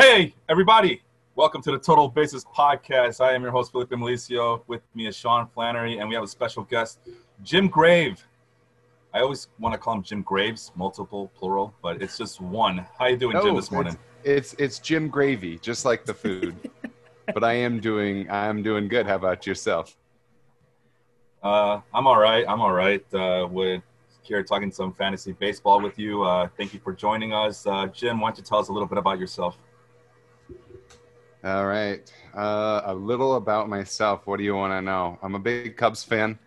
Hey, everybody. Welcome to the Total Basis Podcast. I am your host, Felipe Milicio. With me is Sean Flannery, and we have a special guest, Jim Grave. I always want to call him Jim Graves, multiple, plural, but it's just one. How you doing, Jim, this morning? It's, it's, it's Jim Gravy, just like the food. but I am doing I'm doing good. How about yourself? Uh, I'm all right. I'm all right. Uh, with here talking some fantasy baseball with you. Uh, thank you for joining us, uh, Jim. Why don't you tell us a little bit about yourself? All right, uh, a little about myself. What do you want to know? I'm a big Cubs fan.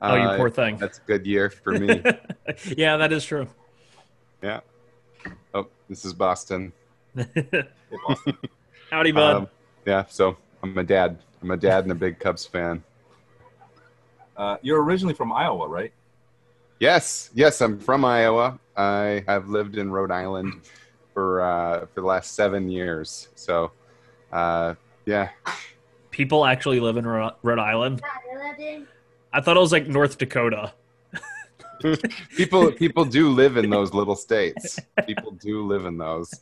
Oh, you poor thing. That's a good year for me. yeah, that is true. Yeah. Oh, this is Boston. Boston. Howdy, bud. Um, yeah, so I'm a dad. I'm a dad and a big Cubs fan. Uh, you're originally from Iowa, right? Yes, yes, I'm from Iowa. I have lived in Rhode Island for uh, for the last seven years. So, uh, yeah. People actually live in Rhode Island. I thought it was like North Dakota. people people do live in those little states. People do live in those.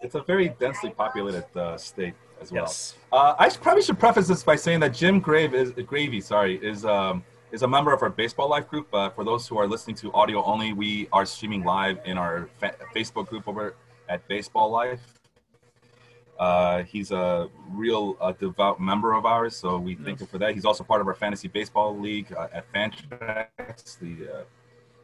It's a very densely populated uh, state as well. Yes. Uh, I probably should preface this by saying that Jim Grave is Gravy, sorry, is um, is a member of our Baseball Life group. Uh, for those who are listening to audio only, we are streaming live in our fa- Facebook group over at Baseball Life. Uh, he's a real uh, devout member of ours, so we thank him for that. He's also part of our fantasy baseball league uh, at Fantrax. The uh,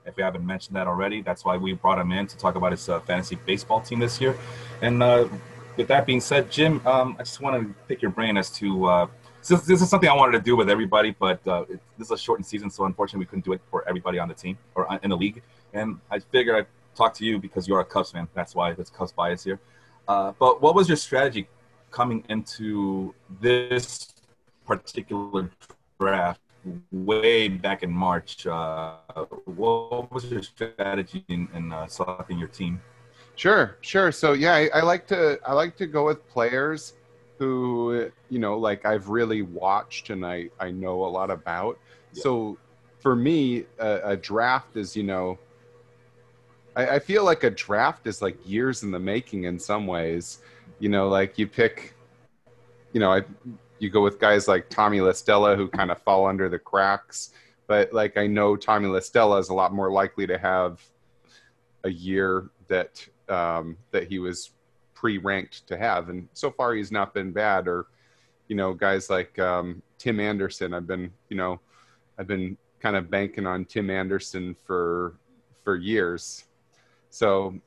if we haven't mentioned that already, that's why we brought him in to talk about his uh, fantasy baseball team this year. And uh, with that being said, Jim, um, I just want to pick your brain as to uh, this, this is something I wanted to do with everybody, but uh, it, this is a shortened season, so unfortunately we couldn't do it for everybody on the team or in the league. And I figured I'd talk to you because you're a Cubs fan. That's why there's Cubs bias here. Uh, but what was your strategy coming into this particular draft way back in March? Uh, what was your strategy in, in uh, selecting your team? Sure, sure. So yeah, I, I, like to I like to go with players who you know like I've really watched and I I know a lot about. Yeah. So for me, a, a, draft is you know. I, I feel like a draft is like years in the making in some ways. You know, like you pick, you know, I you go with guys like Tommy La Stella who kind of fall under the cracks. But like I know Tommy La Stella is a lot more likely to have a year that um, that he was pre-ranked to have, and so far he's not been bad. Or, you know, guys like um, Tim Anderson. I've been, you know, I've been kind of banking on Tim Anderson for for years. So,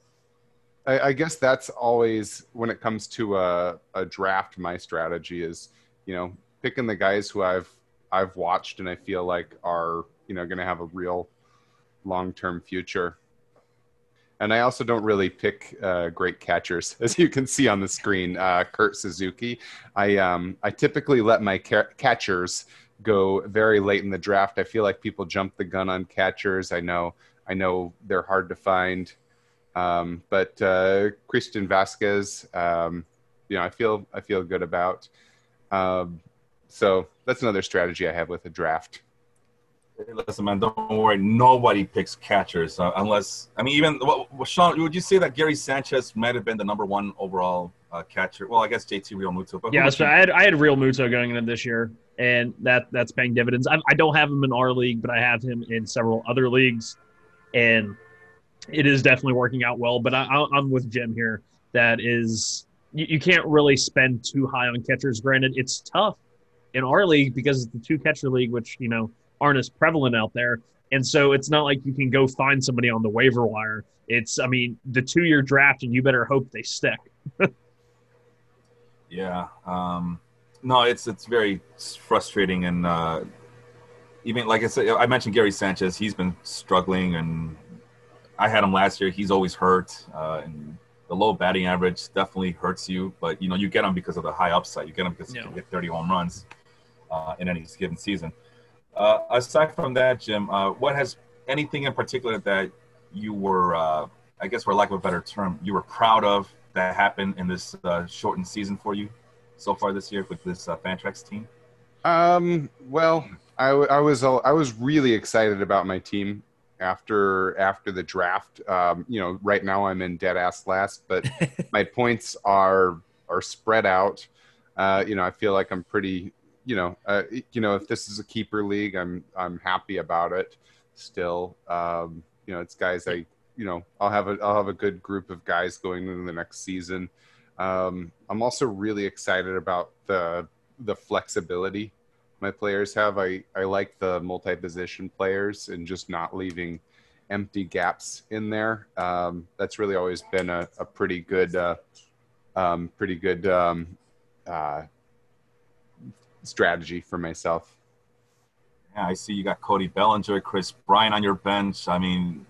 I, I guess that's always when it comes to a, a draft. My strategy is, you know, picking the guys who I've I've watched and I feel like are you know going to have a real long term future and I also don't really pick uh, great catchers, as you can see on the screen. Uh, Kurt Suzuki. I um, I typically let my ca- catchers go very late in the draft. I feel like people jump the gun on catchers. I know I know they're hard to find, um, but uh, Christian Vasquez, um, you know, I feel I feel good about. Um, so that's another strategy I have with a draft. Listen, man, don't worry. Nobody picks catchers uh, unless I mean, even well, Sean, would you say that Gary Sanchez might have been the number one overall uh, catcher? Well, I guess JT Realmuto. But yeah, so I had I had Realmuto going into this year, and that that's paying dividends. I, I don't have him in our league, but I have him in several other leagues, and it is definitely working out well. But I, I'm with Jim here. That is, you, you can't really spend too high on catchers. Granted, it's tough in our league because it's the two catcher league, which you know aren't as prevalent out there. And so it's not like you can go find somebody on the waiver wire. It's, I mean, the two year draft, and you better hope they stick. yeah. Um, no, it's it's very frustrating, and uh, even like I said, I mentioned Gary Sanchez. He's been struggling, and I had him last year. He's always hurt, uh, and the low batting average definitely hurts you. But you know, you get him because of the high upside. You get him because yeah. you can get 30 home runs uh, in any given season. Uh, aside from that, Jim, uh, what has anything in particular that you were, uh, I guess, for lack of a better term, you were proud of that happened in this uh, shortened season for you so far this year with this uh, Fantrax team? Um, well, I, I was I was really excited about my team after after the draft. Um, you know, right now I'm in dead ass last, but my points are are spread out. Uh, you know, I feel like I'm pretty. You know, uh, you know, if this is a keeper league, I'm I'm happy about it. Still, um, you know, it's guys I you know I'll have a I'll have a good group of guys going into the next season. Um, I'm also really excited about the the flexibility my players have. I I like the multi position players and just not leaving empty gaps in there. Um, that's really always been a, a pretty good, uh, um, pretty good um, uh, strategy for myself. Yeah, I see you got Cody Bellinger, Kris Bryant on your bench. I mean,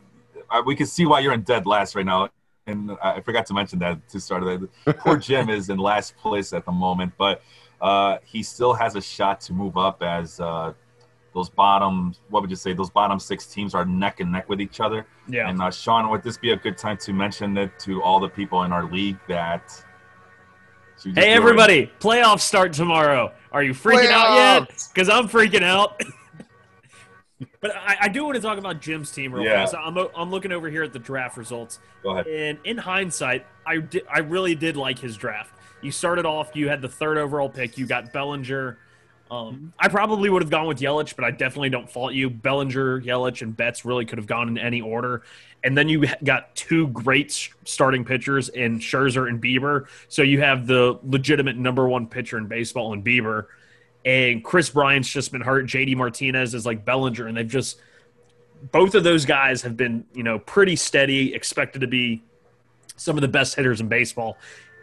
I, we can see why you're in dead last right now. And I forgot to mention that to start. Poor Jim is in last place at the moment, but uh, he still has a shot to move up as uh, those bottom. What would you say? Those bottom six teams are neck and neck with each other. Yeah. And uh, Sean, would this be a good time to mention it to all the people in our league that? Hey everybody! Playoffs start tomorrow. Are you freaking Playoffs! out yet? Because I'm freaking out. But I, I, do want to talk about Jim's team real yeah. fast. I'm, I'm looking over here at the draft results. Go ahead. And in hindsight, I, did, I really did like his draft. You started off, you had the third overall pick. You got Bellinger. Um, I probably would have gone with Yelich, but I definitely don't fault you. Bellinger, Yelich, and Betts really could have gone in any order. And then you got two great starting pitchers in Scherzer and Bieber. So you have the legitimate number one pitcher in baseball in Bieber and Kris Bryant's just been hurt. JD Martinez is like Bellinger, and they've just both of those guys have been you know pretty steady, expected to be some of the best hitters in baseball,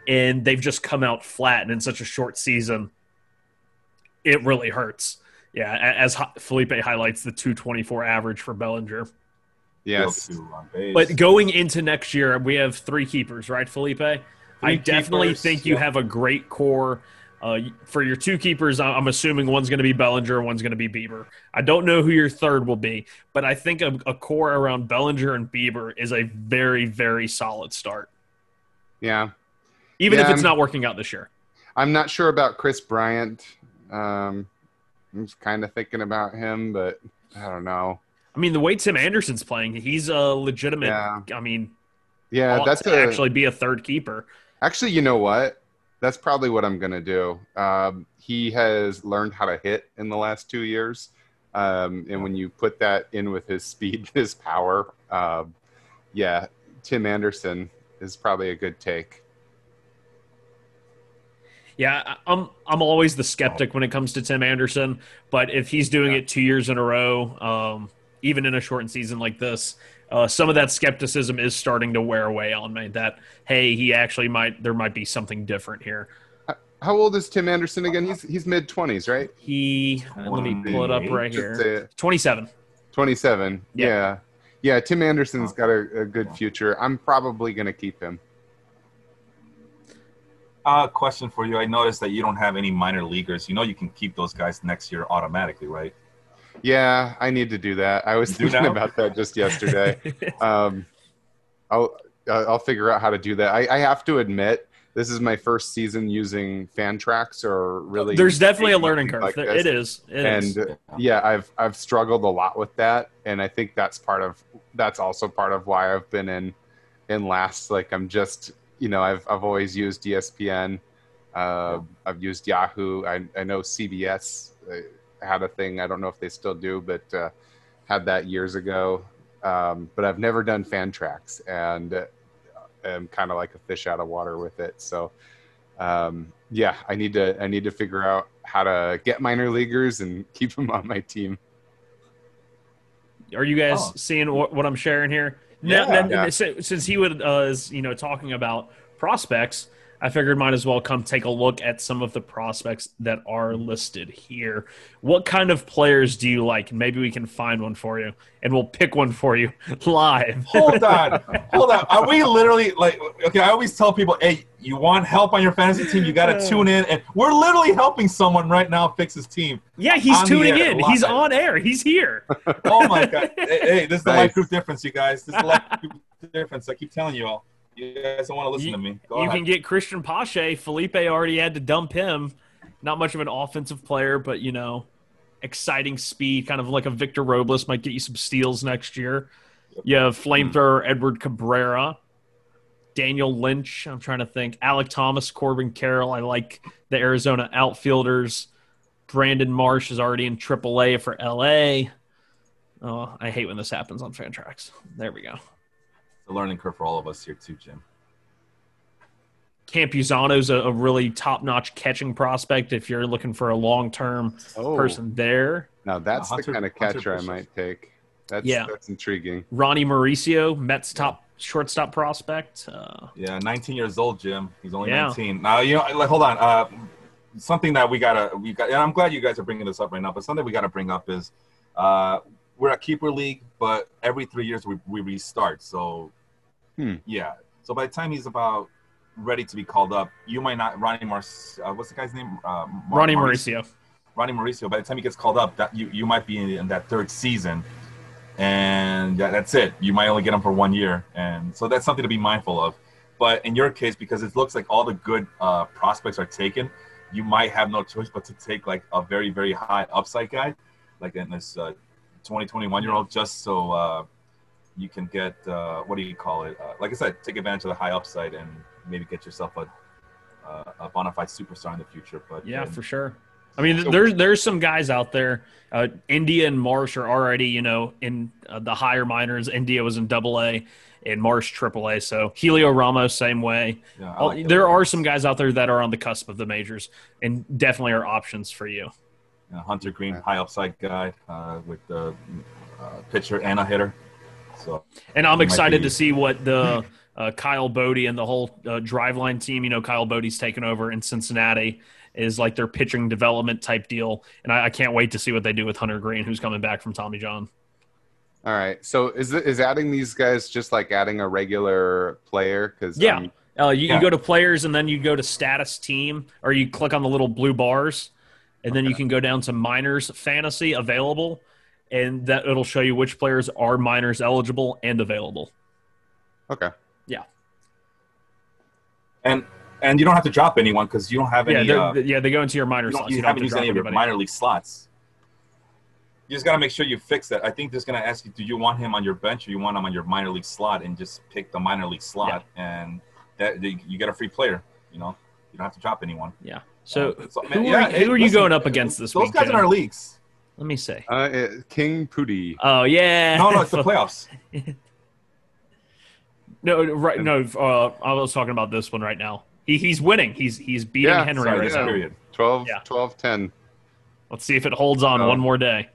and they've just come out flat. And in such a short season, it really hurts. Yeah, as Felipe highlights the 224 average for Bellinger. Yes. But going into next year, we have three keepers, right, Felipe? Three I definitely keepers, think you have a great core uh, for your two keepers, I'm assuming one's going to be Bellinger, one's going to be Bieber. I don't know who your third will be, but I think a, a, core around Bellinger and Bieber is a very, very solid start. Yeah. Even yeah, if it's I'm, not working out this year. I'm not sure about Kris Bryant. Um, I'm just kind of thinking about him, but I don't know. I mean, the way Tim Anderson's playing, he's a legitimate. Yeah. I mean, yeah, that's a, actually be a third keeper. Actually, you know what? that's probably what I'm going to do. Um, he has learned how to hit in the last two years. Um, and when you put that in with his speed, his power, uh, yeah, Tim Anderson is probably a good take. Yeah, I'm I'm always the skeptic when it comes to Tim Anderson, but if he's doing yeah. it two years in a row, um, even in a shortened season like this, uh, some of that skepticism is starting to wear away on me. That hey, he actually might there might be something different here. How old is Tim Anderson again? He's he's mid twenties, right? He let me pull it up right here. Twenty seven. Twenty seven. Yeah. yeah. yeah. Tim Anderson's got a, a good future. I'm probably gonna keep him. Uh, question for you. I noticed that you don't have any minor leaguers. You know you can keep those guys next year automatically, right? Yeah, I need to do that. I was thinking about that just yesterday. um, I'll I'll figure out how to do that. I, I have to admit, this is my first season using Fantrax or really. There's definitely a learning curve. Like it is. It and is. yeah, I've I've struggled a lot with that, and I think that's part of that's also part of why I've been in in last. Like I'm just you know I've I've always used ESPN. Uh, I've used Yahoo. I I know CBS. Uh, had a thing. I don't know if they still do, but uh, had that years ago. Um, but I've never done Fantrax, and uh, am kind of like a fish out of water with it. So um, yeah, I need to I need to figure out how to get minor leaguers and keep them on my team. Are you guys oh. seeing what, what, I'm sharing here? Yeah. Now, yeah. Since he would uh, is you know talking about prospects, I figured might as well come take a look at some of the prospects that are listed here. What kind of players do you like? Maybe we can find one for you, and we'll pick one for you live. Hold on, hold on. Are we literally like? Okay, I always tell people, hey, you want help on your fantasy team? You got to tune in, and we're literally helping someone right now fix his team. Yeah, he's tuning in. Live. He's on air. He's here. oh my god! Hey, hey this is the life group difference, you guys. This is the life group difference. I keep telling you all. You guys don't want to listen you, to me. Go you ahead. can get Cristian Pache. Felipe already had to dump him. Not much of an offensive player, but you know, exciting speed, kind of like a Victor Robles might get you some steals next year. Yep. You have hmm. flamethrower Edward Cabrera. Daniel Lynch. I'm trying to think. Alek Thomas, Corbin Carroll. I like the Arizona outfielders. Brandon Marsh is already in AAA for LA. Oh, I hate when this happens on Fantrax. There we go. It's a learning curve for all of us here too, Jim. Campusano's a, a really top-notch catching prospect if you're looking for a long-term Oh, person there. now that's Hunter- the kind of Hunter catcher I might take. That's Yeah. that's intriguing. Ronnie Mauricio, Mets top shortstop prospect. Uh, Yeah, 19 years old, Jim. He's only Yeah. 19. Now, you know, like, hold on. Uh, something that we gotta, we got, and I'm glad you guys are bringing this up right now. But something we gotta bring up is, uh, we're a keeper league, but every three years we, we restart. So, Hmm. yeah. So by the time he's about ready to be called up, you might not. Ronnie Mars, uh, what's the guy's name? Uh, Mar- Ronnie Mauricio. Ronnie Mauricio. By the time he gets called up, that you, you might be in, in that third season, and that, that's it. You might only get him for one year, and so that's something to be mindful of. But in your case, because it looks like all the good uh, prospects are taken, you might have no choice but to take like a very very high upside guy, like in this uh, 20 21 year old, just so uh, you can get uh, what do you call it? Uh, like I said, take advantage of the high upside and maybe get yourself a uh, a bona fide superstar in the future. But Yeah, uh, for sure. I mean, So- there's there's some guys out there. Uh, India and Marsh are already, you know, in uh, the higher minors. India was in Double A, and Marsh Triple A. So Heliot Ramos, same way. yeah, like it. there are some guys out there that are on the cusp of the majors, and definitely are options for you. Uh, Hunter Greene, high upside guy uh, with the uh, pitcher and a hitter. So And I'm excited be- to see what the uh, Kyle Boddy and the whole uh, driveline team. You know, Kyle Boddy's taken over in Cincinnati. Is like their pitching development type deal, and I, I can't wait to see what they do with Hunter Greene, who's coming back from Tommy John. All right. So is it, is adding these guys just like adding a regular player? Because Yeah. Uh, you, Yeah. you go to players and then you go to status team, or you click on the little blue bars, and then you can go down to minors fantasy available, and that it'll show you which players are minors eligible and available. okay. Yeah. And and you don't have to drop anyone because you don't have Yeah, any. they're- uh, yeah, they go into your minor you, slots. you You don't have haven't used any of your minor league slots. You just got to make sure you fix that. I think there's going to ask you, do you want him on your bench or you want him on your minor league slot, and just pick the minor league slot, and that you get a free player. You know, you don't have to drop anyone. Yeah. So, Uh, so, who, man, are, yeah, who hey, are you listen, going up against this Those week? guys in our leagues. Let me see. Uh, King Pooty. Oh yeah. No, no, it's the playoffs. no, right. No, uh, I was talking about this one right now. He, he's winning. He's he's beating Yeah, Henry Sorry, right yeah. now. period. 12, Yeah. 12 10. Let's see if it holds on Oh. one more day.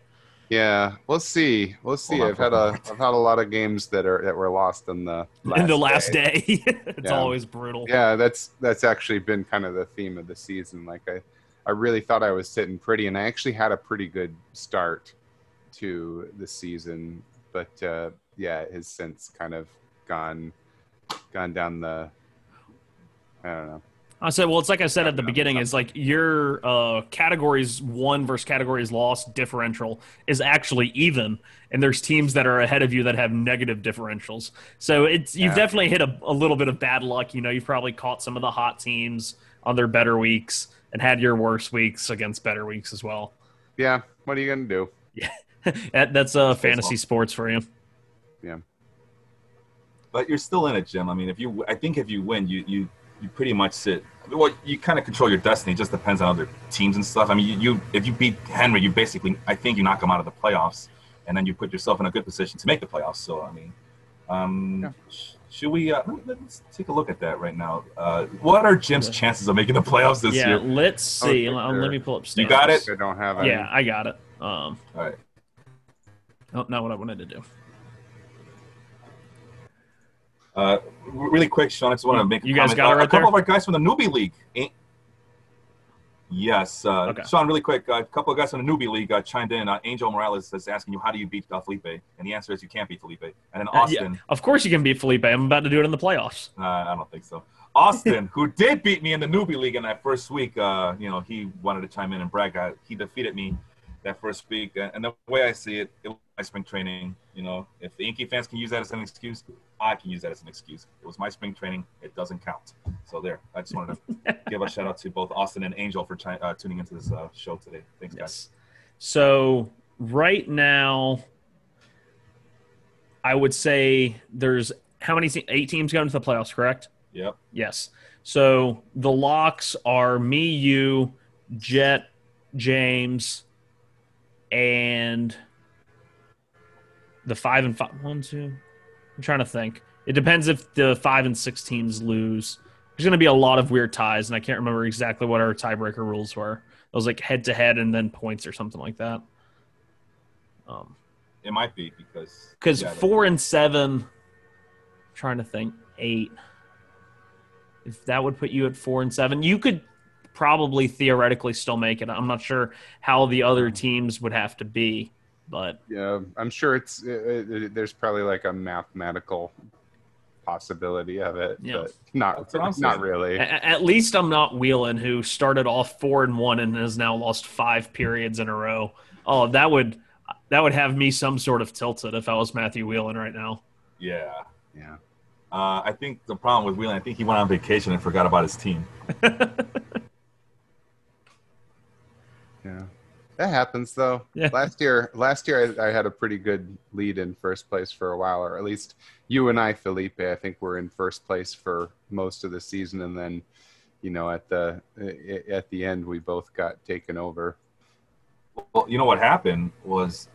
Yeah, we'll see. We'll see. Hold on I've had a a moment. I've had a lot of games that are that were lost in the in the last day. it's Yeah. always brutal. Yeah, that's that's actually been kind of the theme of the season. Like I, I really thought I was sitting pretty, and I actually had a pretty good start to the season, but uh, yeah, it has since kind of gone gone down the. I don't know. I said, well, it's like I said at the beginning. Is like your uh, categories won versus categories lost differential is actually even, and there's teams that are ahead of you that have negative differentials. So it's you've Yeah. definitely hit a, a little bit of bad luck. You know, you've probably caught some of the hot teams on their better weeks and had your worst weeks against better weeks as well. Yeah, what are you gonna do? that, that's uh, fantasy baseball. sports for you. Yeah. But you're still in it, Jim. I mean, if you, I think if you win, you you you pretty much sit. Well, you kind of control your destiny. It just depends on other teams and stuff. I mean, you, you if you beat Henry, you basically, I think you knock him out of the playoffs, and then you put yourself in a good position to make the playoffs. So, I mean, um, Yeah. Sh- should we? Uh, let- let's take a look at that right now. Uh, what are Jim's chances of making the playoffs this yeah, year? let's see. Oh, let, sure. let me pull up. You got it? I don't have any. Yeah, I got it. Um, All right. oh, not what I wanted to do. Uh, really quick, Sean, I just want to make a You guys comment. got it Uh, right a couple there? of our guys from the newbie league. Yes, uh, Okay. Sean. Really quick, uh, a couple of guys from the newbie league uh, chimed in. Uh, Angel Morales is asking you, "How do you beat uh, Felipe?" And the answer is, you can't beat Felipe. And then Uh, yeah. Austin, Of course you can beat Felipe. I'm about to do it in the playoffs. uh, I don't think so. Austin, who did beat me in the newbie league in that first week, uh, you know, he wanted to chime in and brag. Uh, he defeated me that first week, and the way I see it, it was my spring training. You know, if the Inky fans can use that as an excuse, I can use that as an excuse. It was my spring training. It doesn't count. So there. I just wanted to give a shout out to both Austin and Angel for uh, tuning into this uh, show today. Thanks, guys. Yes. So right now, I would say there's how many eight teams going to the playoffs? Correct. Yep. Yes. So the locks are me, you, Jet, James, and the five and five. One, two. I'm trying to think. It depends if the five and six teams lose. There's going to be a lot of weird ties, and I can't remember exactly what our tiebreaker rules were. It was like head to head and then points or something like that. Um, it might be because because yeah, four and seven. I'm trying to think eight. If that would put you at four and seven, you could probably theoretically still make it. I'm not sure how the other teams would have to be, but yeah, I'm sure it's it, it, there's probably like a mathematical possibility of it, yeah. but not not really. At, at, least I'm not Whelan, who started off four and one and has now lost five periods in a row. Oh, that would that would have me some sort of tilted if I was Matthew Whelan right now. Yeah, yeah. Uh, I think the problem with Whelan, I think he went on vacation and forgot about his team. yeah. That happens though. Yeah. Last year, last year I, I, had a pretty good lead in first place for a while, or at least you and I, Felipe, I think we were in first place for most of the season, and then, you know, at the at the end, we both got taken over. Well, you know what happened was,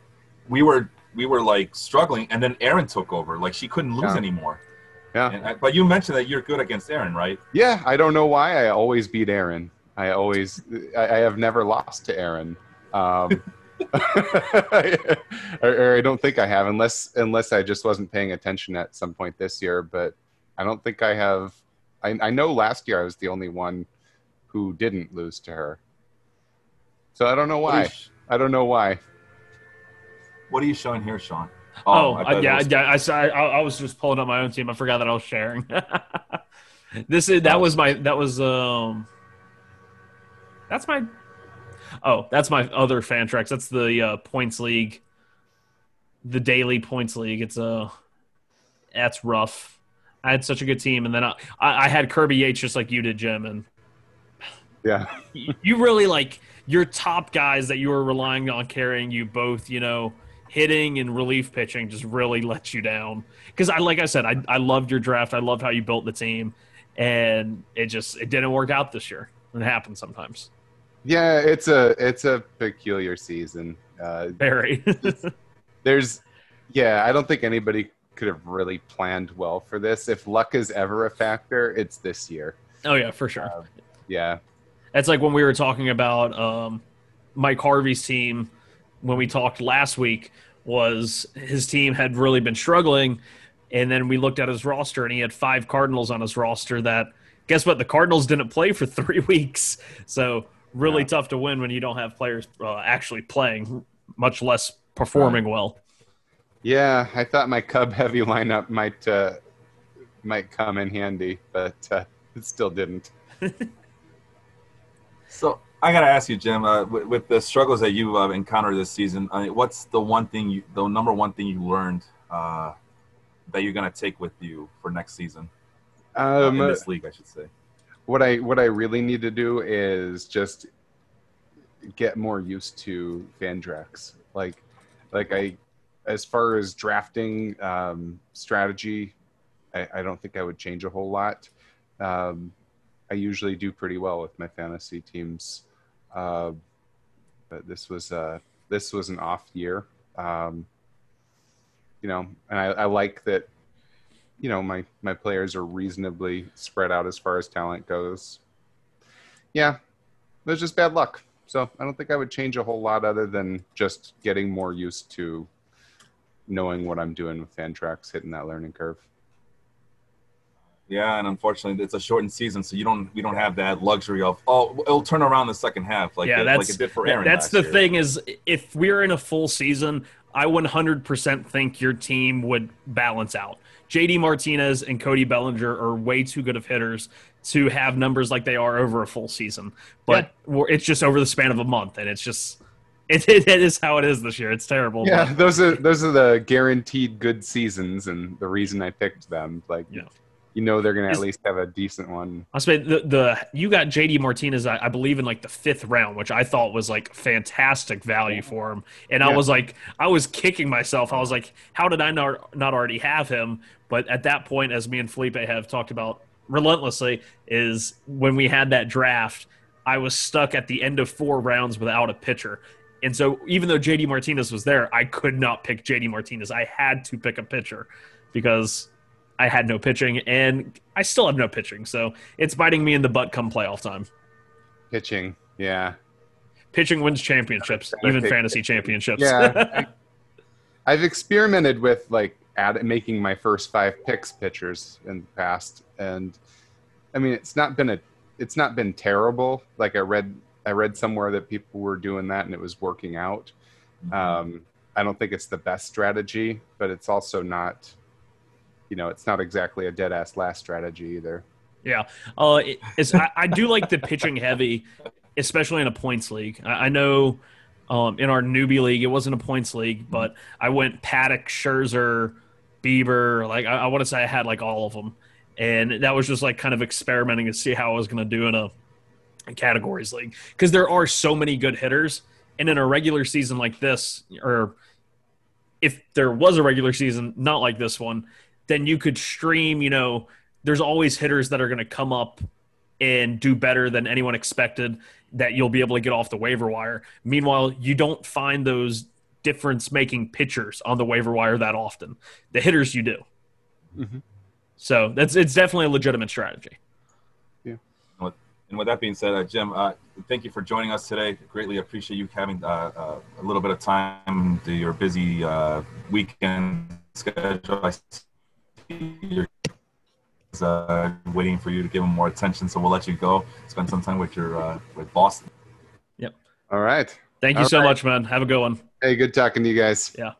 we were we were like struggling, and then Erin took over. Like she couldn't lose yeah. anymore. Yeah. I, uh, but you mentioned that you're good against Erin, right? Yeah, I don't know why I always beat Erin. I always I, I have never lost to Erin. Um, or, or, I don't think I have, unless unless I just wasn't paying attention at some point this year. But I don't think I have. I, I know last year I was the only one who didn't lose to her. So I don't know why. Sh- I don't know why. What are you showing here, Sean? Oh, oh I yeah, was- yeah. I, saw, I, I was just pulling up my own team. I forgot that I was sharing. this is that oh. was my that was um. That's my Oh, that's my other Fantrax. That's the uh, points league, the daily points league. It's a uh, that's rough. I had such a good team, and then I, I had Kirby Yates just like you did, Jim, and yeah, you really like your top guys that you were relying on carrying you both. You know, hitting and relief pitching just really let you down. Because I, like I said, I I loved your draft. I loved how you built the team, and it just it didn't work out this year. It happens sometimes. Yeah, it's a it's a peculiar season. Uh, Very. there's, yeah, I don't think anybody could have really planned well for this. If luck is ever a factor, it's this year. Oh yeah, for sure. Uh, yeah, it's like when we were talking about um, Mike Harvey's team when we talked last week. Was his team had really been struggling, and then we looked at his roster, and he had five Cardinals on his roster. That guess what? The Cardinals didn't play for three weeks, so really yeah. tough to win when you don't have players uh, actually playing, much less performing right. well. Yeah, I thought my Cub heavy lineup might uh, might come in handy, but uh, it still didn't. so I gotta ask you, Jim, uh, with, with, the struggles that you've uh, encountered this season, I mean, what's the one thing, you, the number one thing you learned uh, that you're gonna take with you for next season um, in this league, I should say? What I what I really need to do is just get more used to Fantrax. Like like I as far as drafting um, strategy, I, I, don't think I would change a whole lot. Um, I usually do pretty well with my fantasy teams, uh, but this was uh, this was an off year. Um, you know, and I, I like that you know my my players are reasonably spread out as far as talent goes. Yeah, it was just bad luck. So I don't think I would change a whole lot other than just getting more used to knowing what I'm doing with Fantrax, hitting that learning curve. Yeah, and unfortunately, it's a shortened season, so you don't we don't have that luxury of oh it'll turn around the second half like yeah, it, that's, like it did for Erin. That's the year. thing is if we're in a full season, I 100% think your team would balance out. JD Martinez and Cody Bellinger are way too good of hitters to have numbers like they are over a full season. But yeah. it's just over the span of a month, and it's just it, it, it is how it is this year. It's terrible. Yeah, but. those are those are the guaranteed good seasons, and the reason I picked them. Like, yeah you know they're going to at least have a decent one. I say the the you got JD Martinez, I, I, believe in like the fifth round, which I thought was like fantastic value for him, and yeah. I was like, I was kicking myself. I was like, how did I not not already have him? But at that point, as me and Felipe have talked about relentlessly, is when we had that draft, I was stuck at the end of four rounds without a pitcher. And so even though JD Martinez was there, I could not pick JD Martinez. I had to pick a pitcher because I had no pitching and I still have no pitching. So it's biting me in the butt come playoff time. Pitching, yeah. Pitching wins championships, even fantasy championships. Yeah. I, have experimented with like add, making my first five picks pitchers in the past, and I mean it's not been a it's not been terrible. Like I read I read somewhere that people were doing that and it was working out. Mm-hmm. Um, I don't think it's the best strategy, but it's also not, you know, it's not exactly a dead ass last strategy either. Yeah, uh, I, I, do like the pitching heavy, especially in a points league. I, I know um, in our newbie league it wasn't a points league, but I went Paddack, Scherzer, Bieber. Like I, I want to say I had like all of them, and that was just like kind of experimenting to see how I was going to do in a categories league because there are so many good hitters and in a regular season like this or if there was a regular season not like this one then you could stream you know there's always hitters that are going to come up and do better than anyone expected that you'll be able to get off the waiver wire meanwhile you don't find those difference making pitchers on the waiver wire that often the hitters you do mm-hmm. so that's it's definitely a legitimate strategy Yeah. and with that being said, uh, Jim, uh, thank you for joining us today. Greatly appreciate you having uh, uh a little bit of time to your busy uh, weekend schedule. I see uh, waiting for you to give him more attention, so we'll let you go. Spend some time with your with Boston. Yep. All right. Thank you All so right. much, man. Have a good one. Hey, good talking to you guys. Yeah.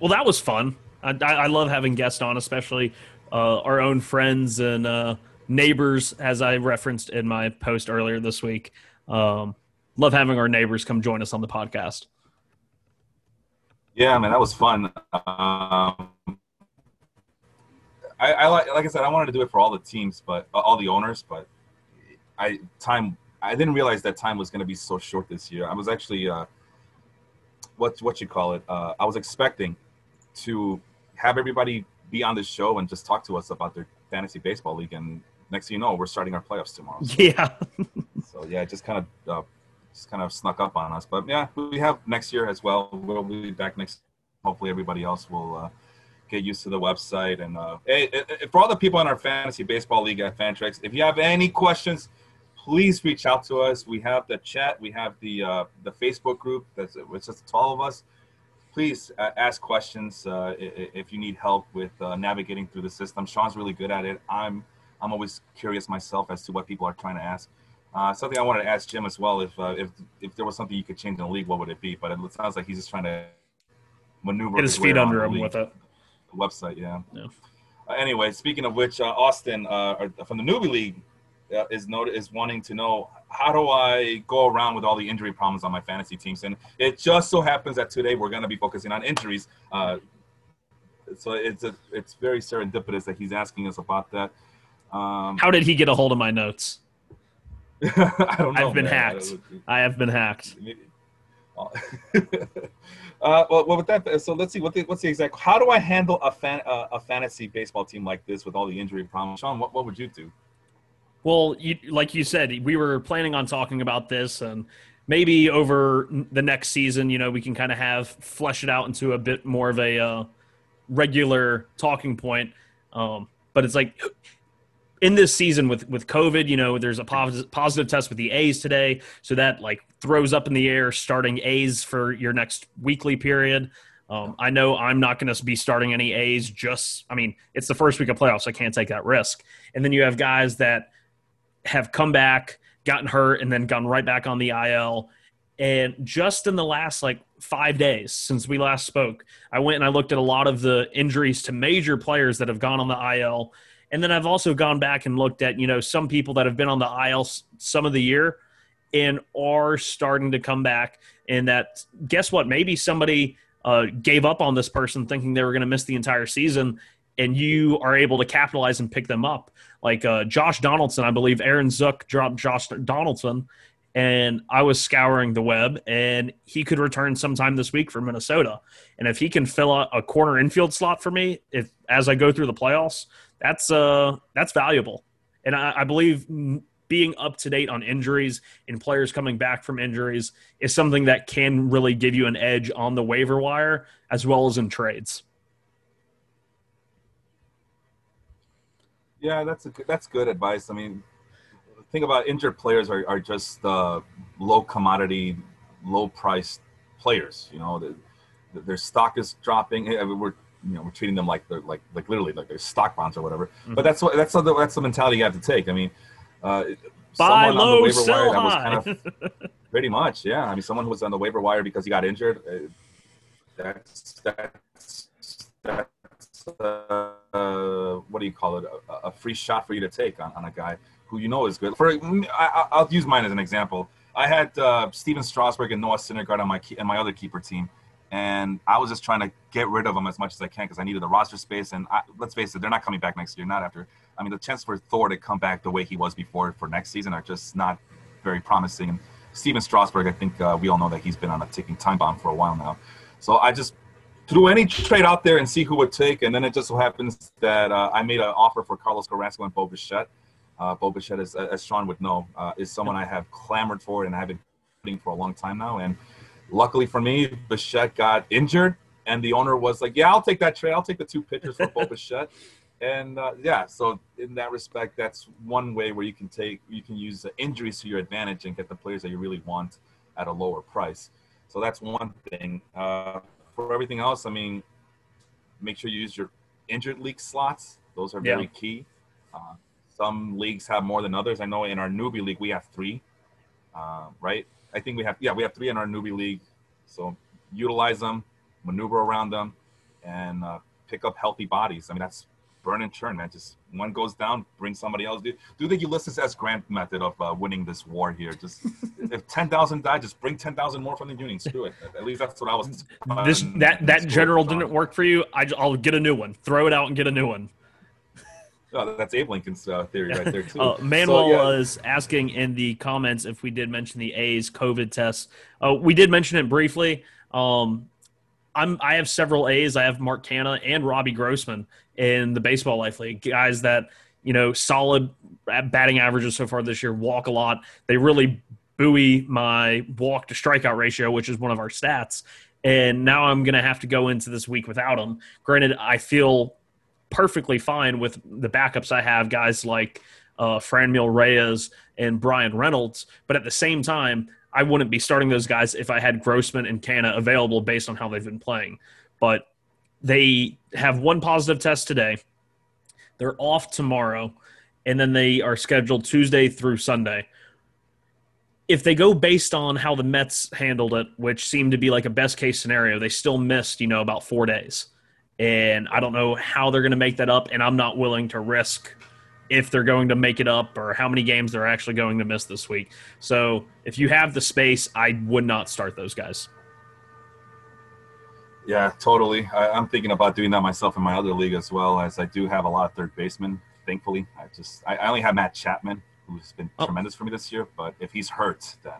Well, that was fun. I, I love having guests on, especially uh, our own friends and uh, neighbors, as I referenced in my post earlier this week. Um, love having our neighbors come join us on the podcast. Yeah, man, that was fun. Um, I, I like, like I said, I wanted to do it for all the teams, but uh, all the owners, but I time I didn't realize that time was going to be so short this year. I was actually, uh, what what you call it? Uh, I was expecting to have everybody be on this show and just talk to us about their fantasy baseball league, and next thing you know, we're starting our playoffs tomorrow. So, yeah. so yeah, just kind of uh, just kind of snuck up on us, but yeah, we have next year as well. We'll be back next. Hopefully, everybody else will uh, get used to the website. And uh, hey, for all the people in our fantasy baseball league at Fantrax, if you have any questions, please reach out to us. We have the chat, we have the uh, the Facebook group. That's it's just 12 of us. Please uh, ask questions uh, if you need help with uh, navigating through the system. Sean's really good at it. I'm I'm always curious myself as to what people are trying to ask. Uh, something I wanted to ask Jim as well. If uh, if if there was something you could change in the league, what would it be? But it sounds like he's just trying to maneuver get his, his feet under him with it. The website, yeah. yeah. Uh, anyway, speaking of which, uh, Austin uh, from the newbie league uh, is not is wanting to know how do I go around with all the injury problems on my fantasy teams, and it just so happens that today we're going to be focusing on injuries. so it's a, it's very serendipitous that he's asking us about that. Um, How did he get a hold of my notes? I don't know. I've been man. hacked. I have been hacked. uh, well, well, with that, so let's see. What the, what's the exact? How do I handle a fan uh, a fantasy baseball team like this with all the injury problems? Sean, what, what would you do? Well, you, like you said, we were planning on talking about this, and maybe over the next season, you know, we can kind of have flesh it out into a bit more of a uh, regular talking point. Um, but it's like in this season with with COVID, you know, there's a positive, positive test with the A's today, so that like throws up in the air starting A's for your next weekly period. Um, I know I'm not going to be starting any A's. Just, I mean, it's the first week of playoffs, so I can't take that risk. And then you have guys that have come back, gotten hurt, and then gone right back on the IL. And just in the last like five days since we last spoke, I went and I looked at a lot of the injuries to major players that have gone on the IL and then I've also gone back and looked at, you know, some people that have been on the IL some of the year and are starting to come back. And that, guess what? Maybe somebody uh, gave up on this person thinking they were going to miss the entire season, and you are able to capitalize and pick them up. Like uh, Josh Donaldson, I believe Aaron Zook dropped Josh Donaldson, and I was scouring the web, and he could return sometime this week for Minnesota. And if he can fill out a corner infield slot for me, if as I go through the playoffs, that's uh that's valuable. And I, I believe being up to date on injuries and players coming back from injuries is something that can really give you an edge on the waiver wire as well as in trades. Yeah, that's a, that's good advice. I mean, think about injured players are, are just uh, low commodity, low priced players. You know, the, the, their stock is dropping. We're you know we're treating them like they're like like literally like they're stock bonds or whatever. Mm-hmm. But that's what that's the, that's the mentality you have to take. I mean, uh, buy low, sell high. Kind of, pretty much, yeah. I mean, someone who was on the waiver wire because he got injured. Uh, that's that's that's uh, what do you call it? A, a, free shot for you to take on, on a guy who you know is good. For I, will use mine as an example. I had uh, Stephen Strasburg and Noah Syndergaard on my and my other keeper team, and I was just trying to get rid of them as much as I can because I needed the roster space. And I, let's face it, they're not coming back next year. Not after. I mean, the chance for Thor to come back the way he was before for next season are just not very promising. And Stephen Strasburg, I think uh, we all know that he's been on a ticking time bomb for a while now. So I just threw any trade out there and see who would take. And then it just so happens that uh, I made an offer for Carlos Carrasco and Bo Bichette. Uh, Bo Bichette, as, as Sean would know, uh, is someone I have clamored for and I've been putting for a long time now. And luckily for me, Bichette got injured, and the owner was like, "Yeah, I'll take that trade. I'll take the two pitchers for Bo Bichette." And uh, yeah, so in that respect, that's one way where you can take you can use the injuries to your advantage and get the players that you really want at a lower price. So that's one thing. Uh, for everything else, I mean, make sure you use your injured league slots. Those are very yeah. key. Uh, some leagues have more than others. I know in our newbie league we have three, uh, right? I think we have yeah we have three in our newbie league. So utilize them, maneuver around them, and uh, pick up healthy bodies. I mean that's burn and churn, man. Just one goes down, bring somebody else. Do, do the Ulysses S. Grant method of uh, winning this war here. Just if ten thousand die, just bring ten thousand more from the Union. Screw it. At least that's what I was. This that that general didn't work for you. I, I'll get a new one. Throw it out and get a new one. Oh, that's Abe Lincoln's uh, theory right there too. uh, Manuel so, yeah. was asking in the comments if we did mention the A's COVID test. Uh, we did mention it briefly. Um, I'm I have several A's. I have Mark Canha and Robbie Grossman in the Baseball Life League. Guys that you know solid batting averages so far this year. Walk a lot. They really buoy my walk to strikeout ratio, which is one of our stats. And now I'm going to have to go into this week without them. Granted, I feel perfectly fine with the backups I have, guys like uh, Franmil Reyes and Bryan Reynolds. But at the same time, I wouldn't be starting those guys if I had Grossman and Canha available based on how they've been playing. But they have one positive test today. They're off tomorrow, and then they are scheduled Tuesday through Sunday. If they go based on how the Mets handled it, which seemed to be like a best case scenario, they still missed, you know, about four days and I don't know how they're going to make that up, and I'm not willing to risk if they're going to make it up or how many games they're actually going to miss this week. So if you have the space, I would not start those guys. Yeah, totally. I, am thinking about doing that myself in my other league as well, as I do have a lot of third basemen. Thankfully, I just I, only have Matt Chapman, who's been oh. tremendous for me this year. But if he's hurt, then.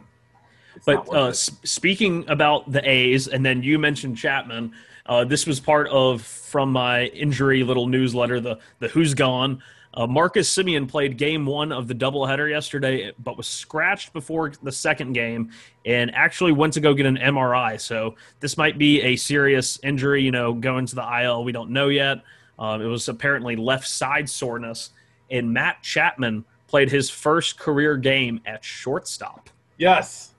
but uh, speaking about the A's, and then you mentioned Chapman. Uh, this was part of from my injury little newsletter, the the Who's Gone. Uh, Marcus Semien played game one of the doubleheader yesterday, but was scratched before the second game and actually went to go get an MRI. So this might be a serious injury, you know, going to the IL. We don't know yet. Um, it was apparently left side soreness. And Matt Chapman played his first career game at shortstop. Yes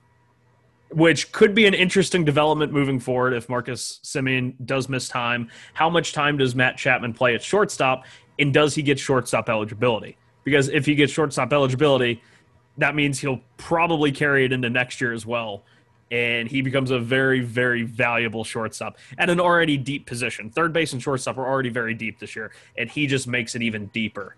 which could be an interesting development moving forward if Marcus Semien does miss time. How much time does Matt Chapman play at shortstop, and does he get shortstop eligibility? Because if he gets shortstop eligibility, that means he'll probably carry it into next year as well. And he becomes a very, very valuable shortstop at an already deep position. Third base and shortstop are already very deep this year, and he just makes it even deeper.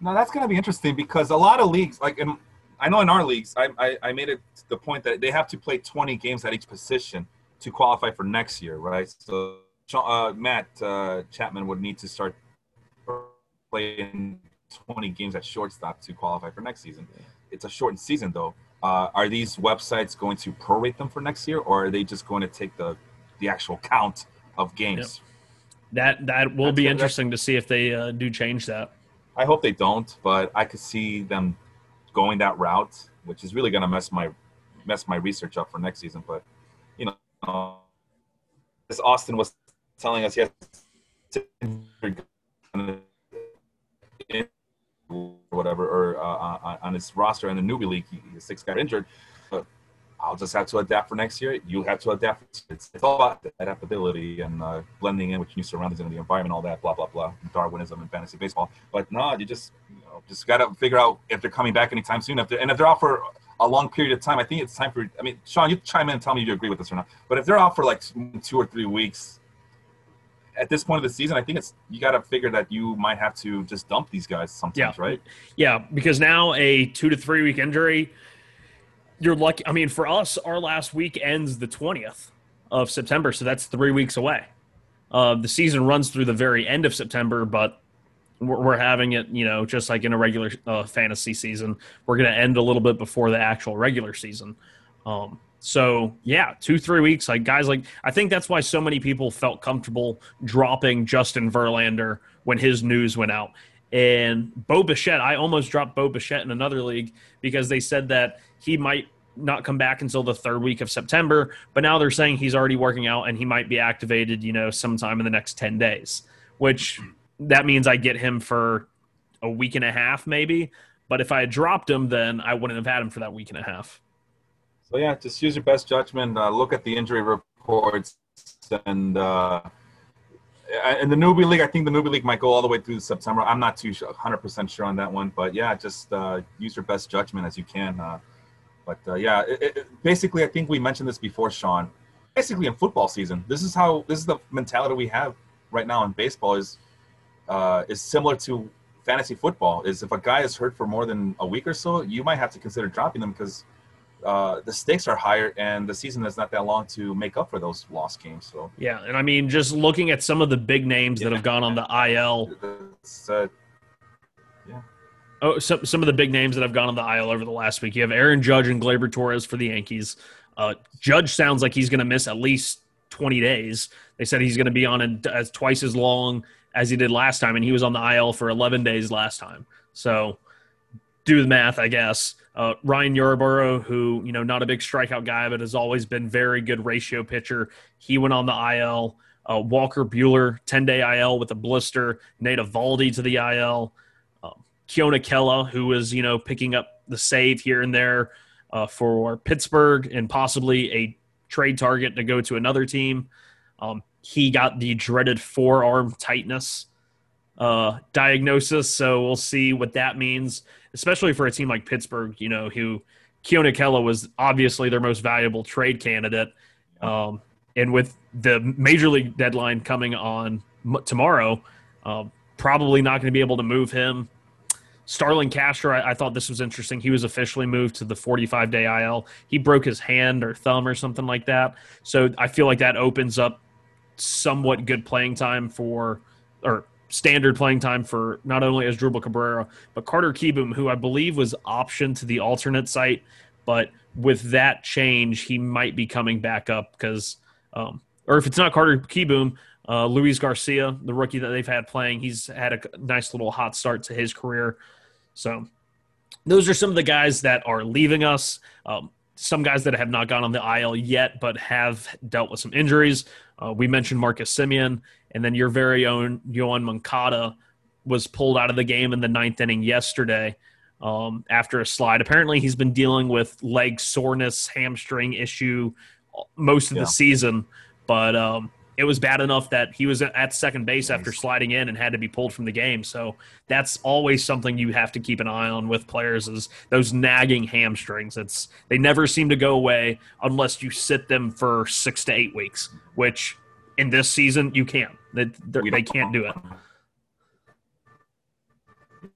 Now that's going to be interesting because a lot of leagues, like in I know in our leagues, I, I, I made it the point that they have to play 20 games at each position to qualify for next year, right? So uh, Matt uh, Chapman would need to start playing 20 games at shortstop to qualify for next season. It's a shortened season, though. Uh, are these websites going to prorate them for next year, or are they just going to take the the actual count of games? Yep. That that will that's be interesting to see if they uh, do change that. I hope they don't, but I could see them going that route, which is really going to mess my mess my research up for next season. But you know, as Austin was telling us, he has whatever, or uh, on his roster in the newbie league, he, six got injured. But I'll just have to adapt for next year. You have to adapt. It's, it's all about adaptability and uh, blending in with new surroundings and the environment, all that, blah blah blah, Darwinism and fantasy baseball. But no, you just you know, just got to figure out if they're coming back anytime soon. If they're, and if they're out for a long period of time, I think it's time for. I mean, Sean, you chime in and tell me if you agree with this or not. But if they're out for like two or three weeks, at this point of the season, I think it's you got to figure that you might have to just dump these guys sometimes, yeah. right? Yeah, because now a two to three week injury, you're lucky. I mean, for us, our last week ends the twentieth of September, so that's three weeks away. Uh, the season runs through the very end of September, but we're, we're having it, you know, just like in a regular uh, fantasy season. We're going to end a little bit before the actual regular season. Um, so yeah, two three weeks. Like guys, like I think that's why so many people felt comfortable dropping Justin Verlander when his news went out. And Bo Bichette, I almost dropped Bo Bichette in another league because they said that he might not come back until the third week of September. But now they're saying he's already working out and he might be activated, you know, sometime in the next ten days. Which that means I get him for a week and a half, maybe. But if I had dropped him, then I wouldn't have had him for that week and a half. So yeah, just use your best judgment. Uh, look at the injury reports, and uh, in the newbie league, I think the newbie league might go all the way through September. I'm not too 100 percent sure on that one, but yeah, just uh, use your best judgment as you can. Uh, but uh, yeah, it, it, basically, I think we mentioned this before, Sean. Basically, in football season, this is how this is the mentality we have right now in baseball. Is uh, is similar to fantasy football. Is if a guy is hurt for more than a week or so, you might have to consider dropping them because uh, the stakes are higher and the season is not that long to make up for those lost games. So yeah, and I mean, just looking at some of the big names yeah. that have gone on the IL. Uh, yeah. Oh, some some of the big names that have gone on the IL over the last week. You have Aaron Judge and Gleyber Torres for the Yankees. Uh, Judge sounds like he's going to miss at least 20 days. They said he's going to be on it as twice as long as he did last time, and he was on the IL for 11 days last time. So do the math, I guess. Uh, Ryan Yarbrough, who you know, not a big strikeout guy, but has always been very good ratio pitcher. He went on the IL. Uh, Walker Buehler, 10 day IL with a blister. Nate Eovaldi to the IL. Uh, Keone Kela, who was you know picking up the save here and there uh, for Pittsburgh and possibly a trade target to go to another team. Um, he got the dreaded forearm tightness uh, diagnosis, so we'll see what that means especially for a team like Pittsburgh, you know, who Keone Kela was obviously their most valuable trade candidate. Um, and with the major league deadline coming on tomorrow, um, probably not going to be able to move him. Starlin Castro, I, I, thought this was interesting. He was officially moved to the 45 day IL. He broke his hand or thumb or something like that. So I feel like that opens up somewhat good playing time for, or standard playing time for not only Asdrubal Cabrera, but Carter Kieboom, who I believe was optioned to the alternate site. But with that change, he might be coming back up because, um, or if it's not Carter Kieboom, uh, Luis Garcia, the rookie that they've had playing, he's had a nice little hot start to his career. So those are some of the guys that are leaving us. Um, some guys that have not gone on the IL yet, but have dealt with some injuries. Uh, we mentioned Marcus Semien, and then your very own Yoan Moncada was pulled out of the game in the ninth inning yesterday um, after a slide. Apparently, he's been dealing with leg soreness, hamstring issue most of yeah. the season, but um, it was bad enough that he was at second base nice. after sliding in and had to be pulled from the game. So that's always something you have to keep an eye on with players is those nagging hamstrings. It's they never seem to go away unless you sit them for six to eight weeks, which in this season you can't. They, they can't do it.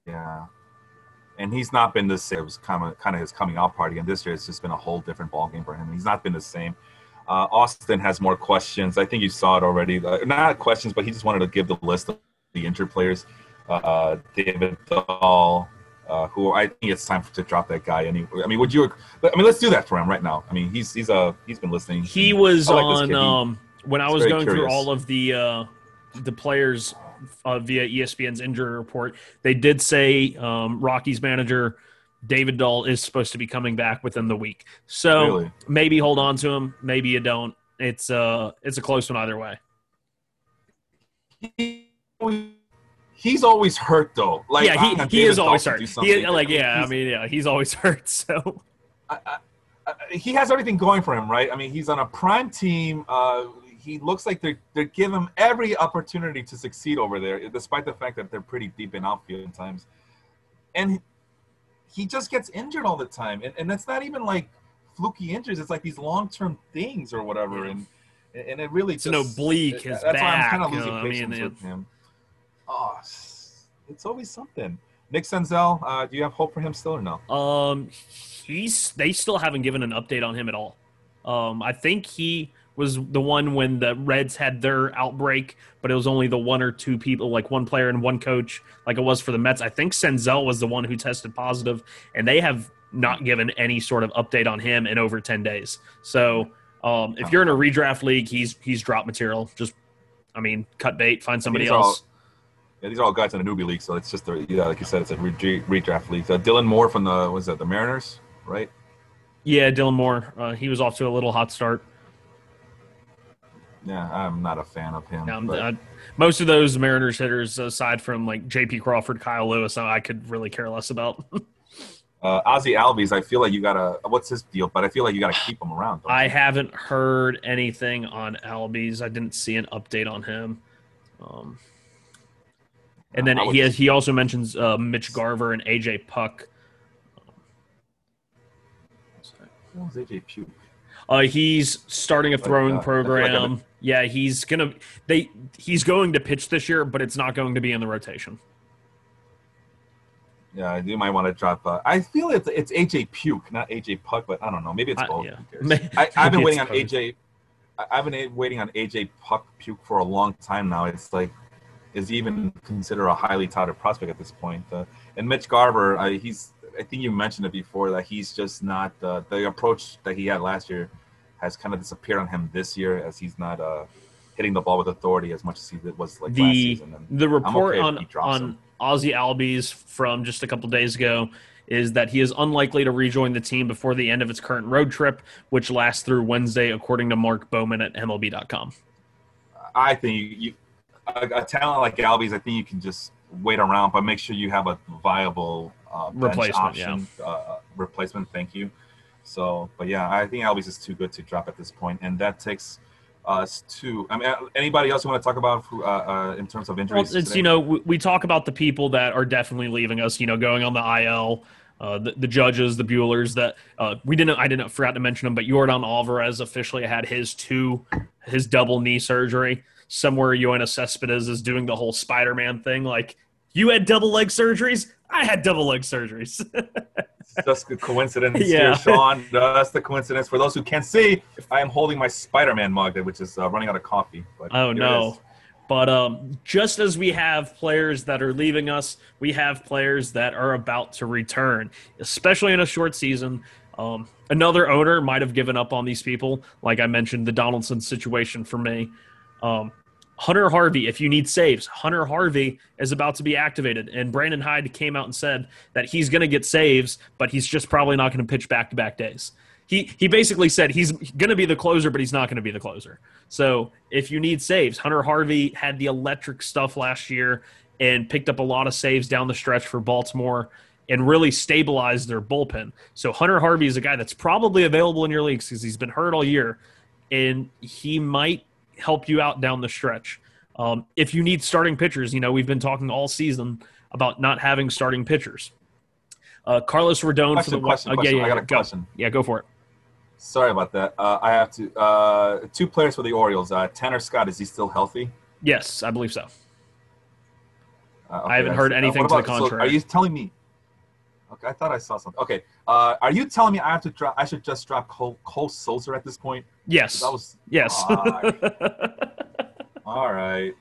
Yeah. And he's not been the same. It was kind of kind of his coming out party, and this year it's just been a whole different ballgame for him. He's not been the same. Uh, Austin has more questions. I think you saw it already. Uh, not questions, but he just wanted to give the list of the injured players. uh, David Dahl, uh, who I think it's time to drop that guy. Anyway, I mean, would you? I mean, let's do that for him right now. I mean, he's he's uh he's been listening. He was like on um when I was going curious. through all of the uh the players uh, via ESPN's injury report. They did say um, Rockies manager David Dahl is supposed to be coming back within the week. So really? maybe hold on to him, maybe you don't. It's uh it's a close one either way. he's always hurt though. Like yeah, he, he is always hurt. He, like yeah, I mean yeah, he's always hurt. So I, I, he has everything going for him, right? I mean, he's on a prime team. Uh, he looks like they're they're giving him every opportunity to succeed over there, despite the fact that they're pretty deep in outfield times. And he just gets injured all the time, and and that's not even like fluky injuries. It's like these long term things or whatever, and and it really it's just, an oblique. His that's back, why I'm kind of losing patience I mean, with him. Oh, it's always something. Nick Senzel, uh, do you have hope for him still or no? Um, he's they still haven't given an update on him at all. Um, I think he was the one when the Reds had their outbreak, but it was only the one or two people, like one player and one coach, like it was for the Mets. I think Senzel was the one who tested positive, and they have not given any sort of update on him in over ten days. So um, if you're in a redraft league, he's he's dropped material. Just, I mean, cut bait, find somebody else. All, yeah, these are all guys in the newbie league, so it's just a yeah, like you said, it's a redraft league. Dylan Moore from the was that the Mariners, right? Yeah, Dylan Moore. Uh, he was off to a little hot start. Yeah, I'm not a fan of him. No, uh, most of those Mariners hitters, aside from like J.P. Crawford, Kyle Lewis, I could really care less about. uh, Ozzy Albies, I feel like you gotta. What's his deal? But I feel like you gotta keep him around. I you? haven't heard anything on Albies. I didn't see an update on him. Um, and then he has, he also mentions uh, Mitch Garver and AJ Puk. What was AJ Puk? Uh, he's starting a throwing like, uh, program. Like yeah, he's gonna they he's going to pitch this year, but it's not going to be in the rotation. Yeah, you might want to drop. Uh, I feel it's it's AJ Puke, not AJ Puk, but I don't know. Maybe it's both. Uh, yeah. I, have been waiting on AJ. I've been waiting on AJ Puk Puke for a long time now. It's like, is he even considered a highly touted prospect at this point? Uh, and Mitch Garver, he's I think you mentioned it before that he's just not uh, the approach that he had last year has kind of disappeared on him this year as he's not uh, hitting the ball with authority as much as he was like the, last season. And the report okay on on him. Ozzy Albies from just a couple days ago is that he is unlikely to rejoin the team before the end of its current road trip, which lasts through Wednesday, according to Mark Bowman at MLB.com. I think you, you a, a talent like Albies, I think you can just wait around, but make sure you have a viable uh, replacement option, yeah. uh, replacement. Thank you. So, but yeah, I think Albies is too good to drop at this point, and that takes us to. I mean, uh, anybody else you want to talk about uh, uh, in terms of injuries? Well, it's today? you know we, we, talk about the people that are definitely leaving us. You know, going on the IL. Uh, the, the, judges, the Buehlers that uh, we didn't, I didn't forgot to mention them, but Yordan Alvarez officially had his two, his double knee surgery. Somewhere Yoenis Cespedes is doing the whole Spider-Man thing, like you had double leg surgeries. I had double leg surgeries. just a coincidence yeah. here, Sean. That's the coincidence. For those who can't see, I am holding my Spider-Man mug, which is uh, running out of coffee. oh no! But um, just as we have players that are leaving us, we have players that are about to return, especially in a short season. Um, another owner might have given up on these people, like I mentioned, the Donaldson situation for me. Um, Hunter Harvey, if you need saves, Hunter Harvey is about to be activated. And Brandon Hyde came out and said that he's going to get saves, but he's just probably not going to pitch back to back days. He, he basically said he's going to be the closer, but he's not going to be the closer. So if you need saves, Hunter Harvey had the electric stuff last year and picked up a lot of saves down the stretch for Baltimore and really stabilized their bullpen. So Hunter Harvey is a guy that's probably available in your leagues because he's been hurt all year, and he might help you out down the stretch. Um, if you need starting pitchers, you know, we've been talking all season about not having starting pitchers. Uh, Carlos Rodon question, for the question, uh, question. Yeah, yeah, I got a go. question. Yeah, go for it. Sorry about that. Uh, I have to. Uh, two players for the Orioles. Uh, Tanner Scott is he still healthy? Yes, I believe so. Uh, okay, I haven't heard anything about, to the contrary. So are you telling me? Okay, I thought I saw something. Okay, uh, are you telling me I have to drop? I should just drop Cole, Cole Sulser at this point? Yes. That was yes. all right.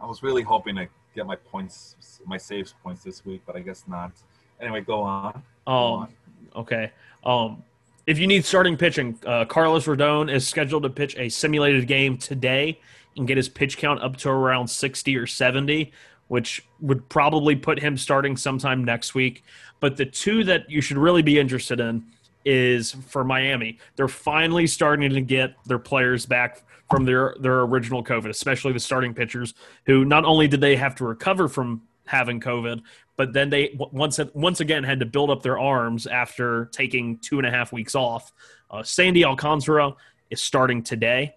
I was really hoping to get my points, my saves points this week, but I guess not. Anyway, go on. Go um, on. okay. Um, if you need starting pitching, uh, Carlos Rodon is scheduled to pitch a simulated game today and get his pitch count up to around 60 or 70, which would probably put him starting sometime next week. But the two that you should really be interested in is for Miami. They're finally starting to get their players back from their their original COVID, especially the starting pitchers who not only did they have to recover from having COVID, but then they once once again had to build up their arms after taking two and a half weeks off. Uh, Sandy Alcantara is starting today,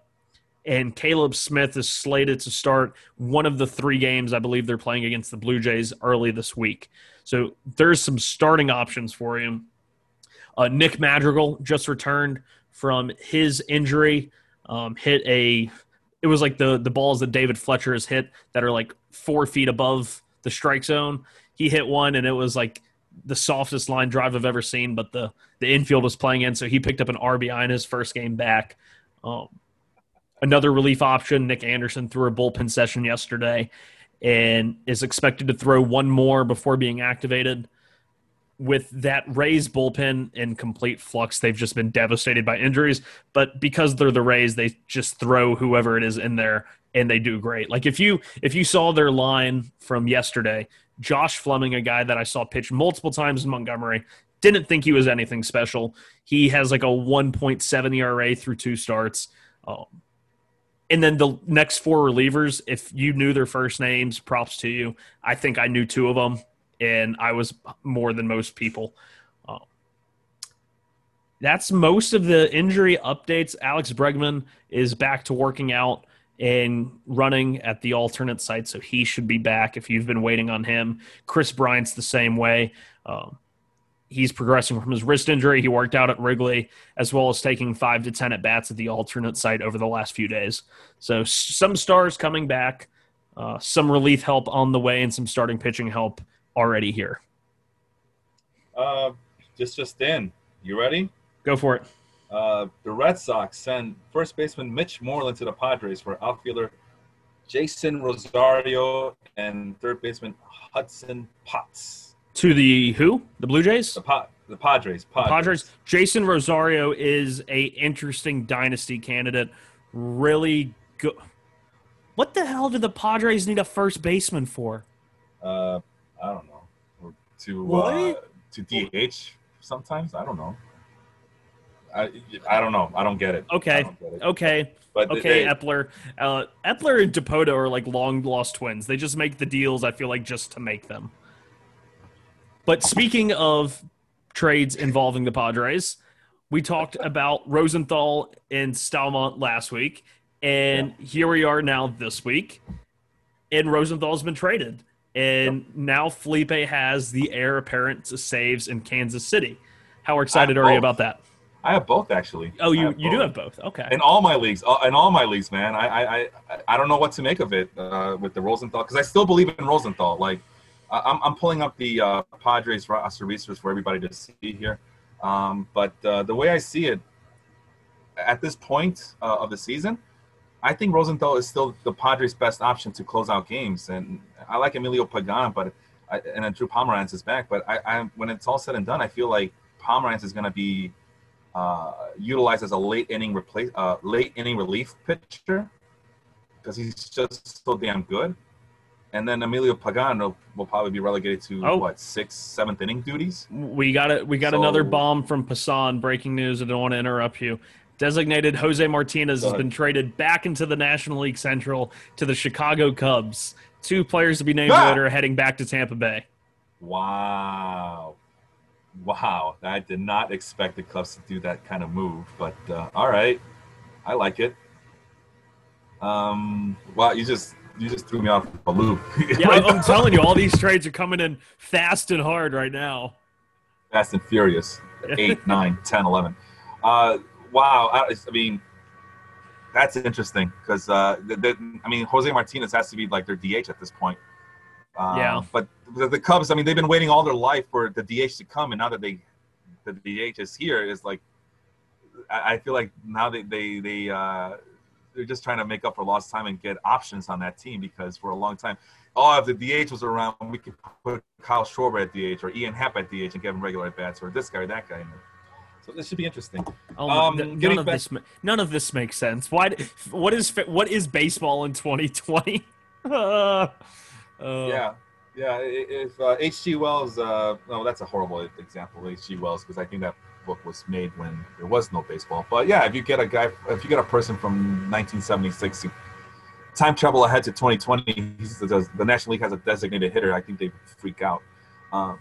and Caleb Smith is slated to start one of the three games I believe they're playing against the Blue Jays early this week. So there's some starting options for him. Uh, Nick Madrigal just returned from his injury. Um, hit a, it was like the the balls that David Fletcher has hit that are like four feet above the strike zone. He hit one and it was like the softest line drive I've ever seen, but the the infield was playing in, so he picked up an RBI in his first game back. Um, another relief option, Nick Anderson threw a bullpen session yesterday and is expected to throw one more before being activated with that Rays bullpen in complete flux, they've just been devastated by injuries. But because they're the Rays, they just throw whoever it is in there and they do great. Like if you if you saw their line from yesterday, Josh Fleming, a guy that I saw pitch multiple times in Montgomery, didn't think he was anything special. He has like a 1.7 ERA through two starts. Um, and then the next four relievers, if you knew their first names, props to you. I think I knew two of them and I was more than most people. Uh, that's most of the injury updates. Alex Bregman is back to working out and running at the alternate site, so he should be back if you've been waiting on him. Kris Bryant's the same way. Um, he's progressing from his wrist injury. He worked out at Wrigley, as well as taking five to 10 at bats at the alternate site over the last few days. So, some stars coming back, uh, some relief help on the way, and some starting pitching help already here? Uh, just just in. You ready? Go for it. Uh, the Red Sox send first baseman Mitch Moreland to the Padres for outfielder Jeisson Rosario and third baseman Hudson Potts. To the who? The Blue Jays? The, pa- the Padres. Padres. The Padres. Jeisson Rosario is a interesting dynasty candidate. Really good. What the hell do the Padres need a first baseman for? Uh, I don't know, or to uh, to DH sometimes. I don't know. I, I don't know. I don't get it. Okay. Get it. Okay. But okay, they, Eppler. Uh, Eppler and Dipoto are like long lost twins. They just make the deals. I feel like just to make them. But speaking of trades involving the Padres, we talked about Rosenthal and Staumont last week, and yeah. here we are now this week, and Rosenthal's been traded. And yep. now Felipe has the heir apparent to saves in Kansas City. How excited are you about that? I have both actually. Oh, you you both. do have both. Okay. In all my leagues, uh, in all my leagues, man, I I I, don't know what to make of it uh, with the Rosenthal because I still believe in Rosenthal. Like, I'm I'm pulling up the uh, Padres roster research for everybody to see here, um, but uh, the way I see it, at this point uh, of the season, I think Rosenthal is still the Padres' best option to close out games, and I like Emilio Pagan, but I, and then Drew Pomeranz is back. But I, I, when it's all said and done, I feel like Pomeranz is going to be uh, utilized as a late inning replace, uh, late inning relief pitcher because he's just so damn good. And then Emilio Pagan will, will probably be relegated to oh. what sixth, seventh inning duties. We got it. We got so, another bomb from Passan. Breaking news. I don't want to interrupt you. Designated Jose Martinez has been traded back into the National League Central to the Chicago Cubs. Two players to be named ah! later heading back to Tampa Bay. Wow. Wow. I did not expect the Cubs to do that kind of move, but uh, all right. I like it. Um, wow, you just you just threw me off a loop. yeah, I'm telling you, all these trades are coming in fast and hard right now. Fast and furious. 8, 9, 10, 11. Uh, wow. I, I mean, that's interesting because uh, I mean, Jose Martinez has to be like their DH at this point. Uh, yeah. But the, the, Cubs, I mean, they've been waiting all their life for the DH to come, and now that they the DH is here, is like I, I feel like now they they they uh, they're just trying to make up for lost time and get options on that team because for a long time oh, if the DH was around, we could put Kyle Schwarber at DH or Ian Happ at DH and give him regular at bats or this guy or that guy. So this should be interesting. Oh, um, none of back- this none of this makes sense. Why? What is what is baseball in 2020? uh, uh. Yeah, yeah. If uh, H.G. Wells, uh, no, that's a horrible example, H.G. Wells, because I think that book was made when there was no baseball. But yeah, if you get a guy, if you get a person from 1976 time travel ahead to 2020, the National League has a designated hitter. I think they freak out. Um,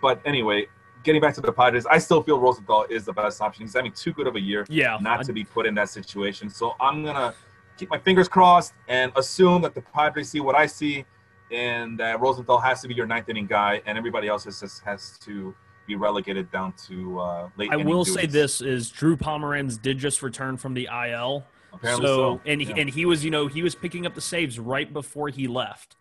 but anyway, getting back to the Padres, I still feel Rosenthal is the best option. He's having too good of a year, yeah, not I, to be put in that situation. So I'm gonna keep my fingers crossed and assume that the Padres see what I see, and that Rosenthal has to be your ninth inning guy, and everybody else has has to be relegated down to uh, late. I will say this: is Drew Pomeranz did just return from the IL. Apparently so, so. and yeah. and he was, you know, he was picking up the saves right before he left.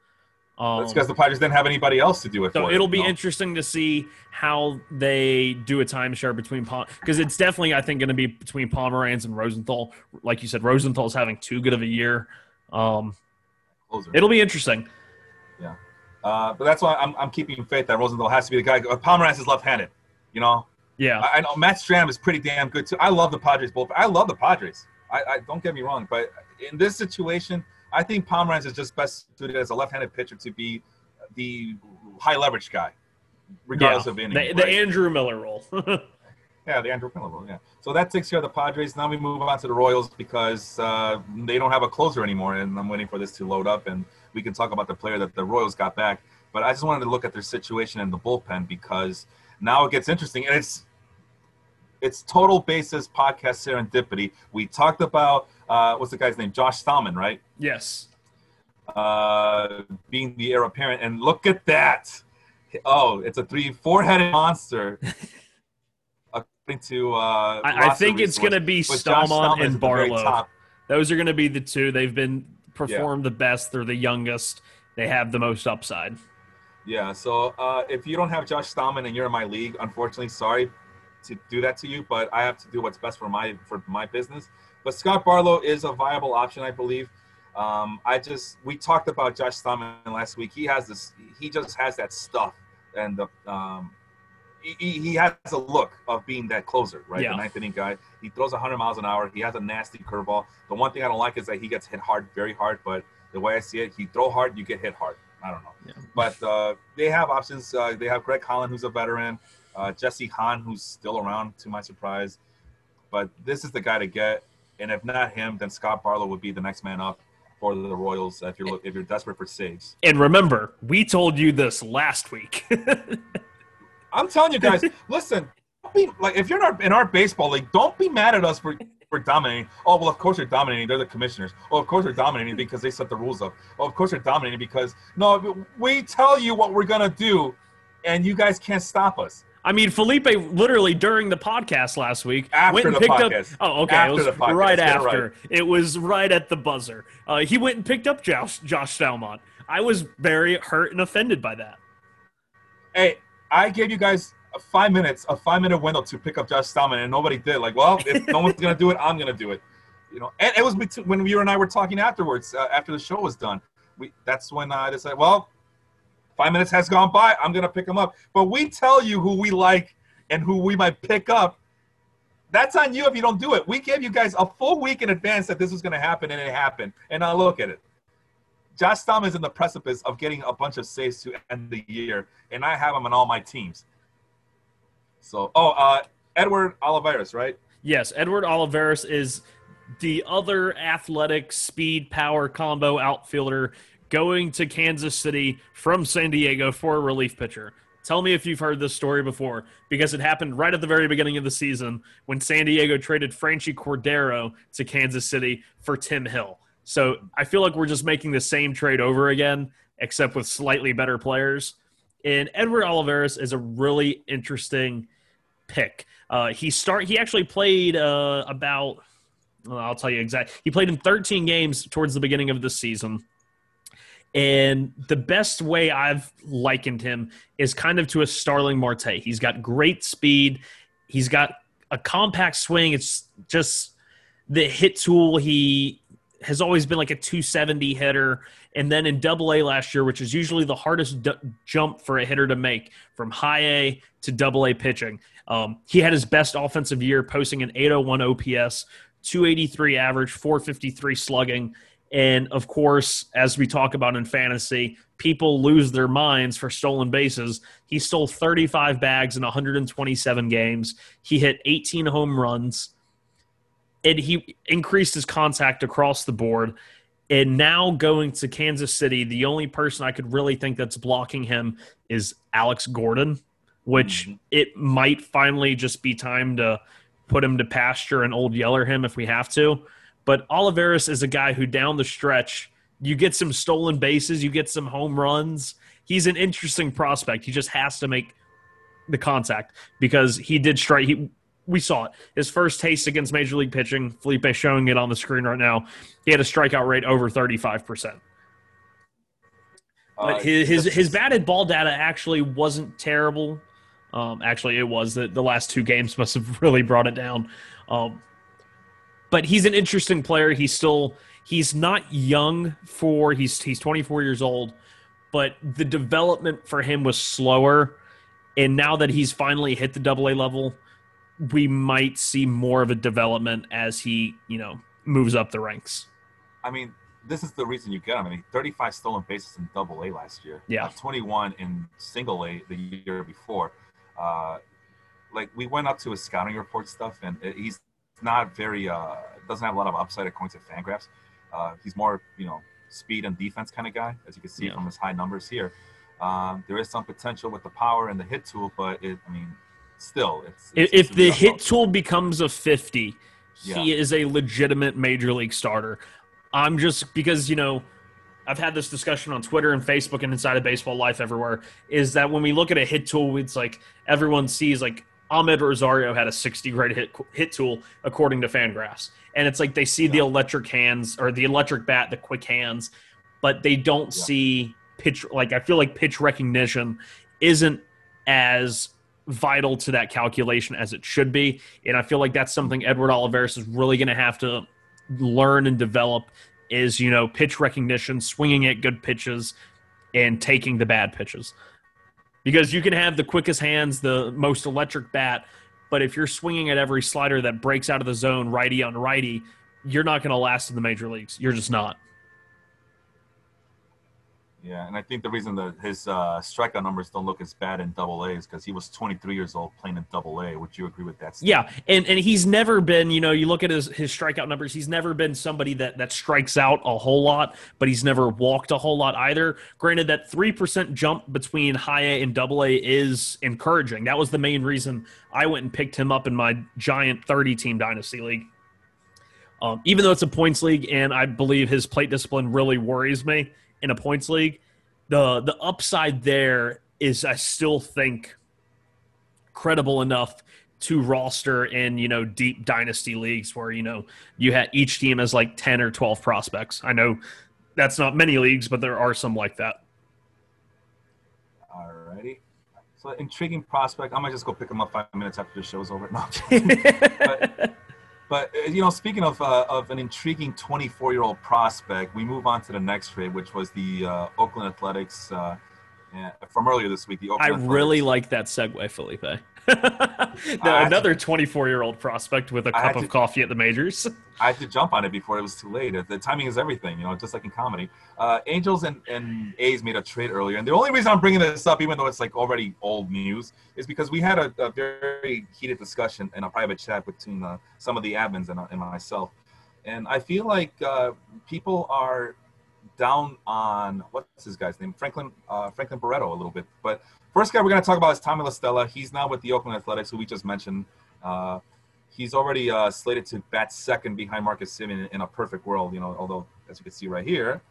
Um, That's because the Padres didn't have anybody else to do it. So it'll be no. interesting to see how they do a timeshare between because it's definitely I think going to be between Pomeranz and Rosenthal. Like you said, Rosenthal's having too good of a year. Um, it'll be interesting. Uh, but that's why I'm, I'm keeping faith that Rosenthal has to be the guy. Pomeranz is left-handed. You know. Yeah. I, I know Matt Strahm is pretty damn good too. I love the Padres both. I love the Padres. I, I don't get me wrong, but in this situation, I think Pomeranz is just best suited as a left-handed pitcher to be the high leverage guy, regardless yeah, of inning. The, right? the Andrew Miller role. yeah, the Andrew Miller role. Yeah. So that takes care of the Padres. Now we move on to the Royals because uh, they don't have a closer anymore, and I'm waiting for this to load up, and we can talk about the player that the Royals got back. But I just wanted to look at their situation in the bullpen because now it gets interesting, and it's it's total basis podcast serendipity. We talked about uh, what's the guy's name? Josh Staumont, right? Yes. Uh, being the heir apparent, and look at that! Oh, it's a three, four-headed monster. According to, uh, I, I think it's going to be Staumont and Barlow. Those are going to be the two. They've been performed yeah. the best. They're the youngest. They have the most upside. Yeah. So uh, if you don't have Josh Staumont and you're in my league, unfortunately, sorry, to do that to you, but I have to do what's best for my for my business. But Scott Barlow is a viable option, I believe. Um, I just we talked about Josh Staumont last week. He has this. He just has that stuff, and the um, he, he has a look of being that closer, right? Yeah. The ninth inning guy. He throws 100 miles an hour. He has a nasty curveball. The one thing I don't like is that he gets hit hard, very hard. But the way I see it, he throw hard, you get hit hard. I don't know. Yeah. But uh, they have options. Uh, they have Greg Holland, who's a veteran. Uh, Jesse Hahn, who's still around, to my surprise. But this is the guy to get, and if not him, then Scott Barlow would be the next man up for the Royals if you're if you're desperate for saves. And remember, we told you this last week. I'm telling you guys, listen. Be, like if you're in our, in our baseball league, don't be mad at us for for dominating. Oh well, of course they're dominating. They're the commissioners. Oh, of course they're dominating because they set the rules up. Oh, of course they're dominating because no, we tell you what we're gonna do, and you guys can't stop us. I mean, Felipe literally during the podcast last week after went and the picked podcast. up. Oh, okay, after it was podcast, right after. Right. It was right at the buzzer. Uh, he went and picked up Josh Josh Staumont. I was very hurt and offended by that. Hey, I gave you guys a five minutes, a five minute window to pick up Josh Staumont, and nobody did. Like, well, if no one's gonna do it, I'm gonna do it. You know, and it was between, when you and I were talking afterwards, uh, after the show was done. We that's when I decided, well, Five minutes has gone by. I'm to pick them up. But we tell you who we like and who we might pick up. That's on you if you don't do it. We gave you guys a full week in advance that this was to happen, and it happened. And now look at it. Josh Stam is in the precipice of getting a bunch of saves to end the year, and I have him on all my teams. So, oh, uh, Edward Olivares, right? Yes, Edward Olivares is the other athletic speed power combo outfielder going to Kansas City from San Diego for a relief pitcher. Tell me if you've heard this story before, because it happened right at the very beginning of the season when San Diego traded Franchy Cordero to Kansas City for Tim Hill. So I feel like we're just making the same trade over again, except with slightly better players. And Edward Olivares is a really interesting pick. Uh, he start he actually played uh, about well, I'll tell you exactly. He played in 13 games towards the beginning of the season. And the best way I've likened him is kind of to a Starling Marte. He's got great speed. He's got a compact swing. It's just the hit tool he has always been like a 270 hitter. And then in double A last year, which is usually the hardest d- jump for a hitter to make from high A to double A pitching, um, he had his best offensive year, posting an 801 OPS, 283 average, 453 slugging. And of course, as we talk about in fantasy, people lose their minds for stolen bases. He stole 35 bags in 127 games. He hit 18 home runs. And he increased his contact across the board. And now going to Kansas City, the only person I could really think that's blocking him is Alex Gordon, which mm-hmm. it might finally just be time to put him to pasture and old yeller him if we have to. But Olivares is a guy who down the stretch, you get some stolen bases, you get some home runs. He's an interesting prospect. He just has to make the contact because he did strike. He, we saw it. His first taste against Major League pitching, Felipe showing it on the screen right now. He had a strikeout rate over 35%. But uh, his, his, his batted ball data actually wasn't terrible. Um, actually, it was. The, the last two games must have really brought it down. Um, but he's an interesting player. He's still he's not young for he's he's 24 years old, but the development for him was slower. And now that he's finally hit the double A level, we might see more of a development as he, you know, moves up the ranks. I mean, this is the reason you get him. I mean, 35 stolen bases in double A last year. Yeah. Uh, 21 in single A the year before. Uh, like we went up to his scouting report stuff, and he's not very uh, doesn't have a lot of upside according to Fangraphs. Uh, he's more you know speed and defense kind of guy, as you can see yeah. from his high numbers here. Um, there is some potential with the power and the hit tool, but it, I mean, still, it's, it's if, the hit tool becomes a fifty, yeah. he is a legitimate major league starter. I'm just because you know. I've had this discussion on Twitter and Facebook and inside of baseball life everywhere is that when we look at a hit tool, it's like everyone sees like Amed Rosario had a 60 grade hit hit tool according to Fangraphs, and it's like they see yeah. the electric hands or the electric bat, the quick hands, but they don't yeah. see pitch. Like I feel like pitch recognition isn't as vital to that calculation as it should be, and I feel like that's something Edward Olivares is really going to have to learn and develop. Is you know pitch recognition, swinging at good pitches, and taking the bad pitches because you can have the quickest hands, the most electric bat, but if you're swinging at every slider that breaks out of the zone, righty on righty, you're not going to last in the major leagues. You're just not. Yeah, and I think the reason that his uh, strikeout numbers don't look as bad in Double A is because he was 23 years old playing in Double A. Would you agree with that? Steve? Yeah, and and he's never been. You know, you look at his his strikeout numbers. He's never been somebody that that strikes out a whole lot, but he's never walked a whole lot either. Granted, that three percent jump between High A and Double A is encouraging. That was the main reason I went and picked him up in my giant 30 team dynasty league. Um, even though it's a points league, and I believe his plate discipline really worries me in a points league. The the upside there is I still think credible enough to roster in you know deep dynasty leagues where you know you had each team has like 10 or 12 prospects. I know that's not many leagues but there are some like that. Alrighty. So intriguing prospect. I might just go pick him up five minutes after the show's over. No, but, but uh, you know, speaking of uh, of an intriguing 24 year old prospect, we move on to the next trade, which was the uh, Oakland Athletics uh, from earlier this week. The Oakland I Athletics. really like that segue, Felipe. another 24 year old prospect with a cup of to, coffee at the majors. I had to jump on it before it was too late. The timing is everything, you know, just like in comedy. Uh, Angels and, and A's made a trade earlier. And the only reason I'm bringing this up, even though it's like already old news, is because we had a, a very heated discussion in a private chat between uh, some of the admins and, uh, and myself. And I feel like uh, people are down on what's his guy's name, Franklin uh, Franklin Barreto, a little bit. But First guy we're going to talk about is Tommy La Stella. He's now with the Oakland Athletics, who we just mentioned. Uh, he's already uh, slated to bat second behind Marcus Semien in a perfect world. You know, although as you can see right here,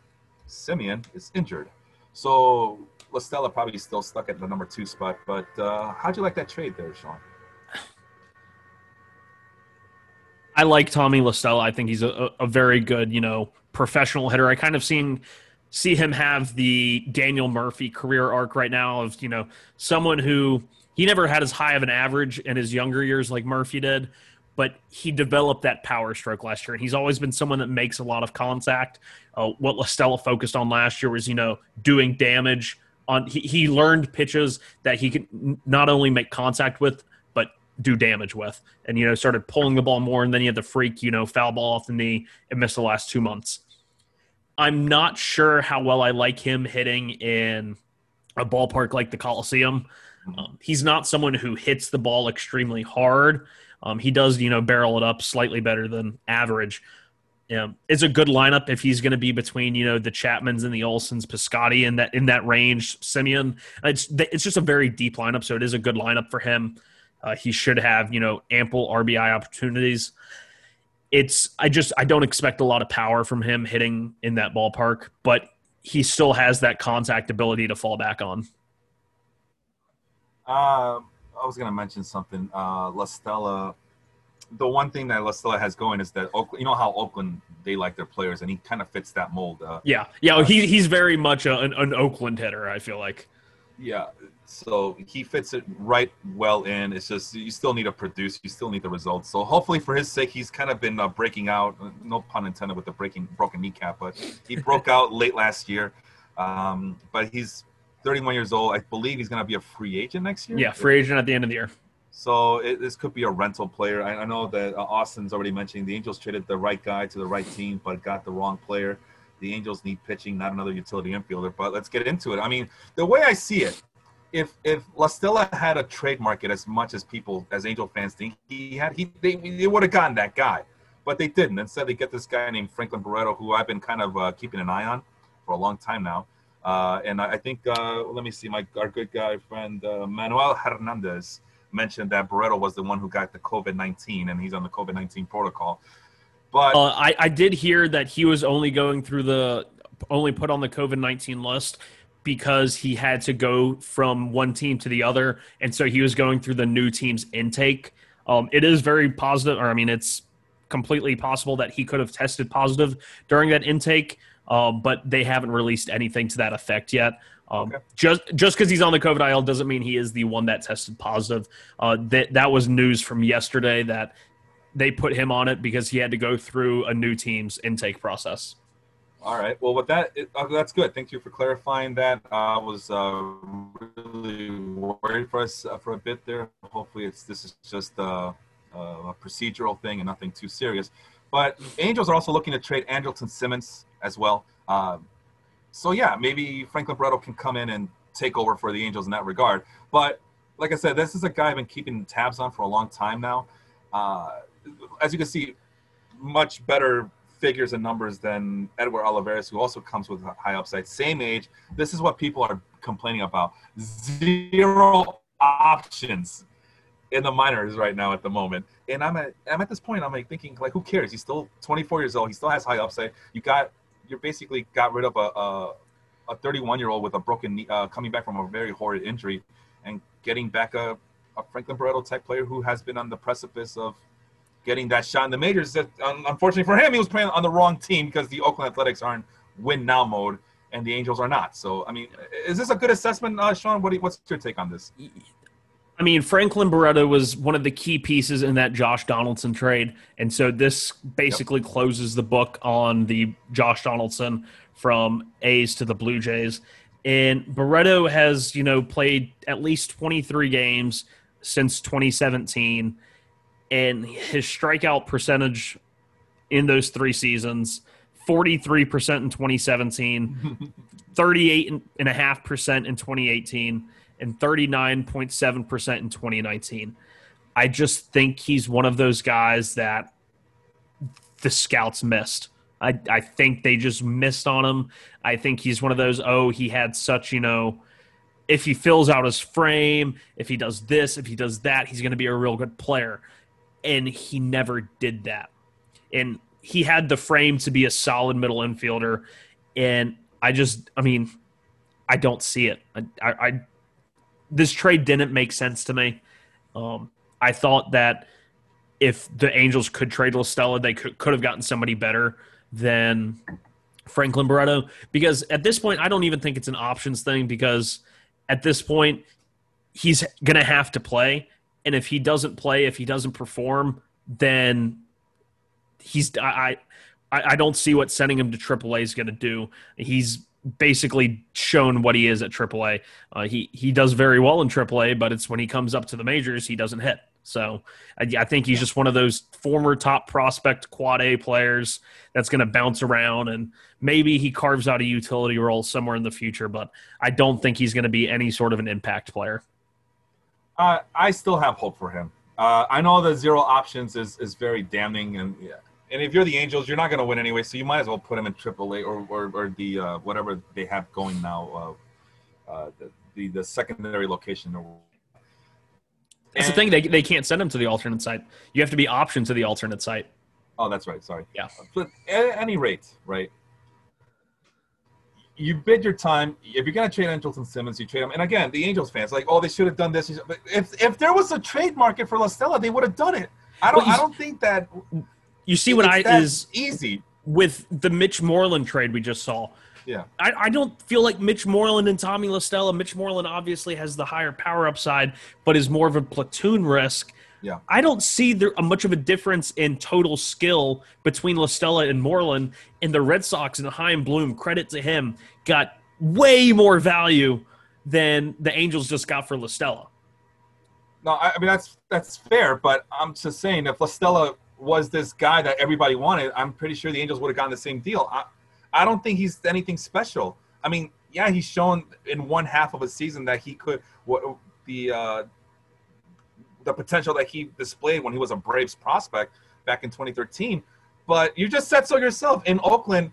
Semien is injured, so La Stella probably still stuck at the number two spot. But uh, how'd you like that trade there, Sean? I like Tommy La Stella. I think he's a, a very good, you know, professional hitter. I kind of seen see him have the Daniel Murphy career arc right now of, you know, someone who he never had as high of an average in his younger years like Murphy did, but he developed that power stroke last year, and he's always been someone that makes a lot of contact. Uh, what La Stella focused on last year was, you know, doing damage on. He, he learned pitches that he could not only make contact with, but do damage with, and you know, started pulling the ball more, and then he had the freak, you know, foul ball off the knee and missed the last two months. I'm not sure how well I like him hitting in a ballpark like the Coliseum. Um, he's not someone who hits the ball extremely hard. Um, he does, you know, barrel it up slightly better than average. Yeah, it's a good lineup if he's going to be between you know the Chapmans and the Olsons, Piscotty in that in that range. Semien, it's it's just a very deep lineup, so it is a good lineup for him. Uh, he should have you know ample RBI opportunities. It's I just I don't expect a lot of power from him hitting in that ballpark, but he still has that contact ability to fall back on. Um, I was gonna mention something. Uh, La Stella. The one thing that La Stella has going is that Oakland, you know how Oakland they like their players, and he kind of fits that mold. Uh, yeah, yeah, uh, he, he's very much a, an, an Oakland hitter. I feel like. Yeah, so he fits it right well in. It's just you still need to produce, you still need the results. So hopefully, for his sake, he's kind of been uh, breaking out. No pun intended with the breaking broken kneecap, but he broke out late last year. Um, but he's 31 years old. I believe he's going to be a free agent next year. Yeah, free agent at the end of the year. So it, this could be a rental player. I, I know that uh, Austin's already mentioning the Angels traded the right guy to the right team, but got the wrong player. The Angels need pitching, not another utility infielder. But let's get into it. I mean, the way I see it, if if La Stella had a trade market as much as people as Angel fans think he had, he they, they would have gotten that guy, but they didn't. Instead, they get this guy named Franklin Barreto, who I've been kind of uh, keeping an eye on for a long time now. Uh, and I, think, uh, let me see, my our good guy friend uh, Manuel Hernandez mentioned that Barreto was the one who got the COVID 19 and he's on the COVID 19 protocol. But uh, I, I did hear that he was only going through the, only put on the COVID 19 list because he had to go from one team to the other. And so he was going through the new team's intake. Um, it is very positive, or I mean, it's completely possible that he could have tested positive during that intake um, but they haven't released anything to that effect yet. Um, okay. Just just because he's on the COVID IL doesn't mean he is the one that tested positive. Uh, that that was news from yesterday that they put him on it because he had to go through a new team's intake process. All right. Well, with that, it, uh, that's good. Thank you for clarifying that. I was uh, really worried for us uh, for a bit there. Hopefully, it's this is just a, a procedural thing and nothing too serious. But Angels are also looking to trade Andrelton Simmons as well. Um, so yeah, maybe Franklin Barreto can come in and take over for the Angels in that regard. But like I said, this is a guy I've been keeping tabs on for a long time now. Uh, as you can see, much better figures and numbers than Edward Olivares, who also comes with high upside. Same age. This is what people are complaining about. Zero options in the minors right now at the moment. And I'm at I'm at this point. I'm like thinking like, who cares? He's still 24 years old. He still has high upside. You got you're basically got rid of a a, a 31 year old with a broken knee, uh, coming back from a very horrid injury, and getting back a, a Franklin Barreto type player who has been on the precipice of getting that shot in the majors. That unfortunately for him, he was playing on the wrong team because the Oakland Athletics are in win now mode and the Angels are not. So, I mean, is this a good assessment, uh, Sean? What you, what's your take on this? I mean, Franklin Barreto was one of the key pieces in that Josh Donaldson trade. And so this basically yep. closes the book on the Josh Donaldson from A's to the Blue Jays. And Barreto has, you know, played at least 23 games since 2017. And his strikeout percentage in those three seasons 43% in 2017, 38.5% in 2018 and 39.7% in 2019. I just think he's one of those guys that the scouts missed. I, I think they just missed on him. I think he's one of those, oh, he had such, you know, if he fills out his frame, if he does this, if he does that, he's going to be a real good player. And he never did that. And he had the frame to be a solid middle infielder. And I just, I mean, I don't see it. I, I, this trade didn't make sense to me. Um, I thought that if the Angels could trade La Stella, they could, could have gotten somebody better than Franklin Barreto. Because at this point, I don't even think it's an options thing because at this point, he's going to have to play. And if he doesn't play, if he doesn't perform, then he's I I, I don't see what sending him to AAA is going to do. He's basically shown what he is at AAA. Uh, he he does very well in AAA, but it's when he comes up to the majors he doesn't hit. So I, I think he's just one of those former top prospect quad A players that's going to bounce around and maybe he carves out a utility role somewhere in the future. But I don't think he's going to be any sort of an impact player. Uh, I still have hope for him. Uh, I know the zero options is, is very damning, and yeah. and if you're the Angels, you're not going to win anyway, so you might as well put him in AAA or or, or the uh, whatever they have going now, uh, uh, the, the, the secondary location. That's and, the thing; they they can't send him to the alternate site. You have to be optioned to the alternate site. Oh, that's right. Sorry. Yeah. But at any rate, right? You bid your time. If you're gonna trade Andrelton Simmons, you trade him. And again, the Angels fans like, oh, they should have done this. But if if there was a trade market for La Stella, they would have done it. I don't. Well, I don't think that. You see what I is easy with the Mitch Moreland trade we just saw. Yeah. I, I don't feel like Mitch Moreland and Tommy La Stella. Mitch Moreland obviously has the higher power upside, but is more of a platoon risk. Yeah. I don't see there much of a difference in total skill between La Stella and Moreland. And the Red Sox and Chaim Bloom, credit to him, got way more value than the Angels just got for La Stella. No, I, I mean that's that's fair, but I'm just saying if La Stella was this guy that everybody wanted, I'm pretty sure the Angels would have gotten the same deal. I, I don't think he's anything special. I mean, yeah, he's shown in one half of a season that he could what the uh, the potential that he displayed when he was a Braves prospect back in 2013. But you just said so yourself. In Oakland,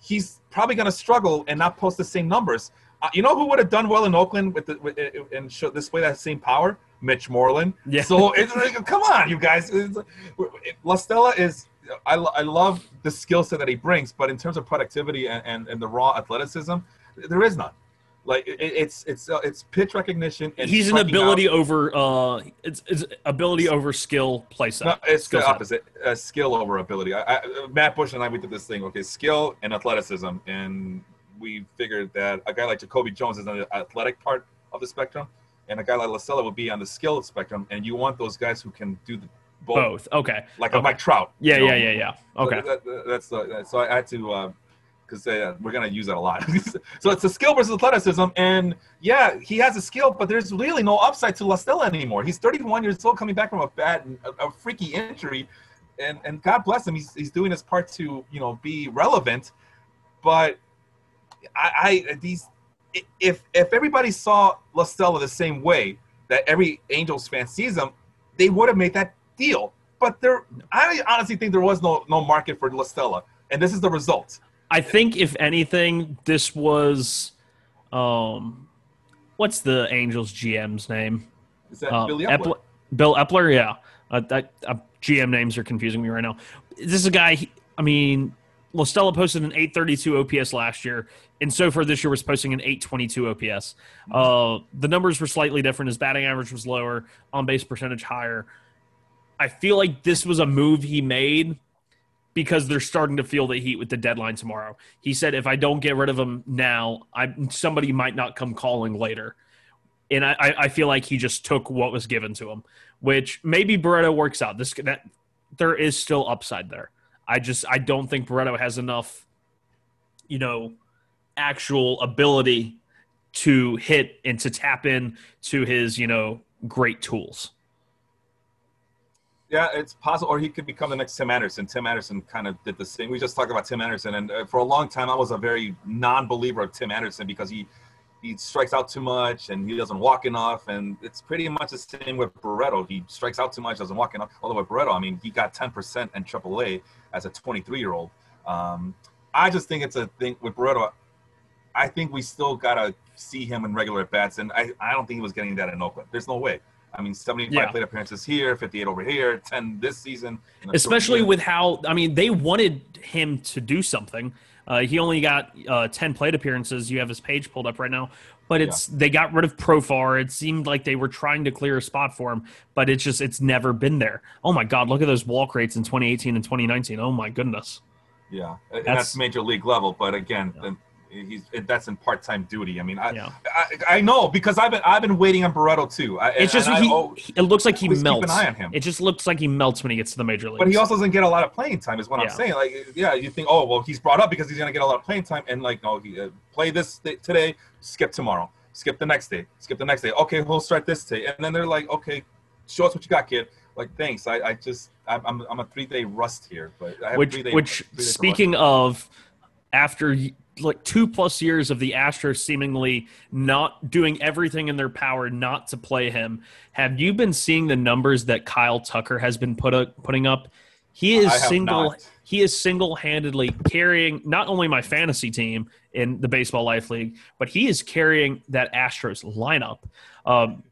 he's probably going to struggle and not post the same numbers. Uh, you know who would have done well in Oakland with, the, with and show display that same power? Mitch Moreland. Yeah. So it's like, come on, you guys. La Stella is. I, I love the skill set that he brings, but in terms of productivity and, and, and the raw athleticism, there is none. Like it, it's it's uh, it's pitch recognition. And He's an ability out. over uh, it's, it's ability over skill playset. No, it's skill the opposite. Uh, skill over ability. I, I, Matt Bush and I we did this thing. Okay, skill and athleticism, and we figured that a guy like Jacoby Jones is on the athletic part of the spectrum, and a guy like La Stella would be on the skill spectrum. And you want those guys who can do the both. both. Okay. Like okay. a Mike Trout. Yeah, yeah, yeah, yeah. Okay. So that, that's the, so I had to. Uh, because uh, we're gonna use that a lot. so it's a skill versus athleticism, and yeah, he has a skill, but there's really no upside to La Stella anymore. He's 31 years old, coming back from a bad, a, a freaky injury, and and God bless him, he's he's doing his part to you know be relevant, but I, I these if if everybody saw La Stella the same way that every Angels fan sees him, they would have made that deal. But there, I honestly think there was no no market for La Stella, and this is the result. I think if anything, this was, um, what's the Angels GM's name? Is that uh, Billy Eppler? Bill Eppler, yeah. Uh, that uh, GM names are confusing me right now. This is a guy. He, I mean, La Stella posted an 832 OPS last year, and so far this year was posting an 822 OPS. Uh, the numbers were slightly different. His batting average was lower, on base percentage higher. I feel like this was a move he made because they're starting to feel the heat with the deadline tomorrow. He said, if I don't get rid of him now, I somebody might not come calling later. And I, I feel like he just took what was given to him, which maybe Barreto works out. This that there is still upside there. I just I don't think Barreto has enough, you know, actual ability to hit and to tap in to his, you know, great tools. Yeah, it's possible, or he could become the next Tim Anderson. Tim Anderson kind of did the same. We just talked about Tim Anderson, and uh, for a long time, I was a very non-believer of Tim Anderson because he he strikes out too much and he doesn't walk enough, and it's pretty much the same with Barreto. He strikes out too much, doesn't walk enough. Although with Barreto, I mean, he got 10% in AAA as a 23-year-old. Um, I just think it's a thing with Barreto. I think we still gotta see him in regular at bats, and I, I don't think he was getting that in Oakland. There's no way. I mean, 75 yeah. plate appearances here, 58 over here, 10 this season. Especially with how, I mean, they wanted him to do something. Uh, he only got uh, 10 plate appearances. You have his page pulled up right now. But it's yeah. they got rid of Profar. It seemed like they were trying to clear a spot for him, but it's just it's never been there. Oh my God! Look at those walk rates in 2018 and 2019. Oh my goodness. Yeah, that's, that's major league level. But again, yeah. He's that's in part-time duty. I mean, I, yeah. I, I know because I've been I've been waiting on Barreto too. I, it's just he, oh, it looks like he melts. Keep an eye on him. It just looks like he melts when he gets to the major league. But he also doesn't get a lot of playing time. Is what yeah. I'm saying. Like, yeah, you think, oh well, he's brought up because he's gonna get a lot of playing time, and like, no, he uh, play this today, skip tomorrow, skip the next day, skip the next day. Okay, we'll start this day, and then they're like, okay, show us what you got, kid. Like, thanks. I, I just I'm I'm a three day rust here, but which which speaking of after like two plus years of the Astros seemingly not doing everything in their power not to play him. Have you been seeing the numbers that Kyle Tucker has been put up, putting up? He is single. Not. He is single-handedly carrying not only my fantasy team in the Baseball Life League, but he is carrying that Astros lineup. Um,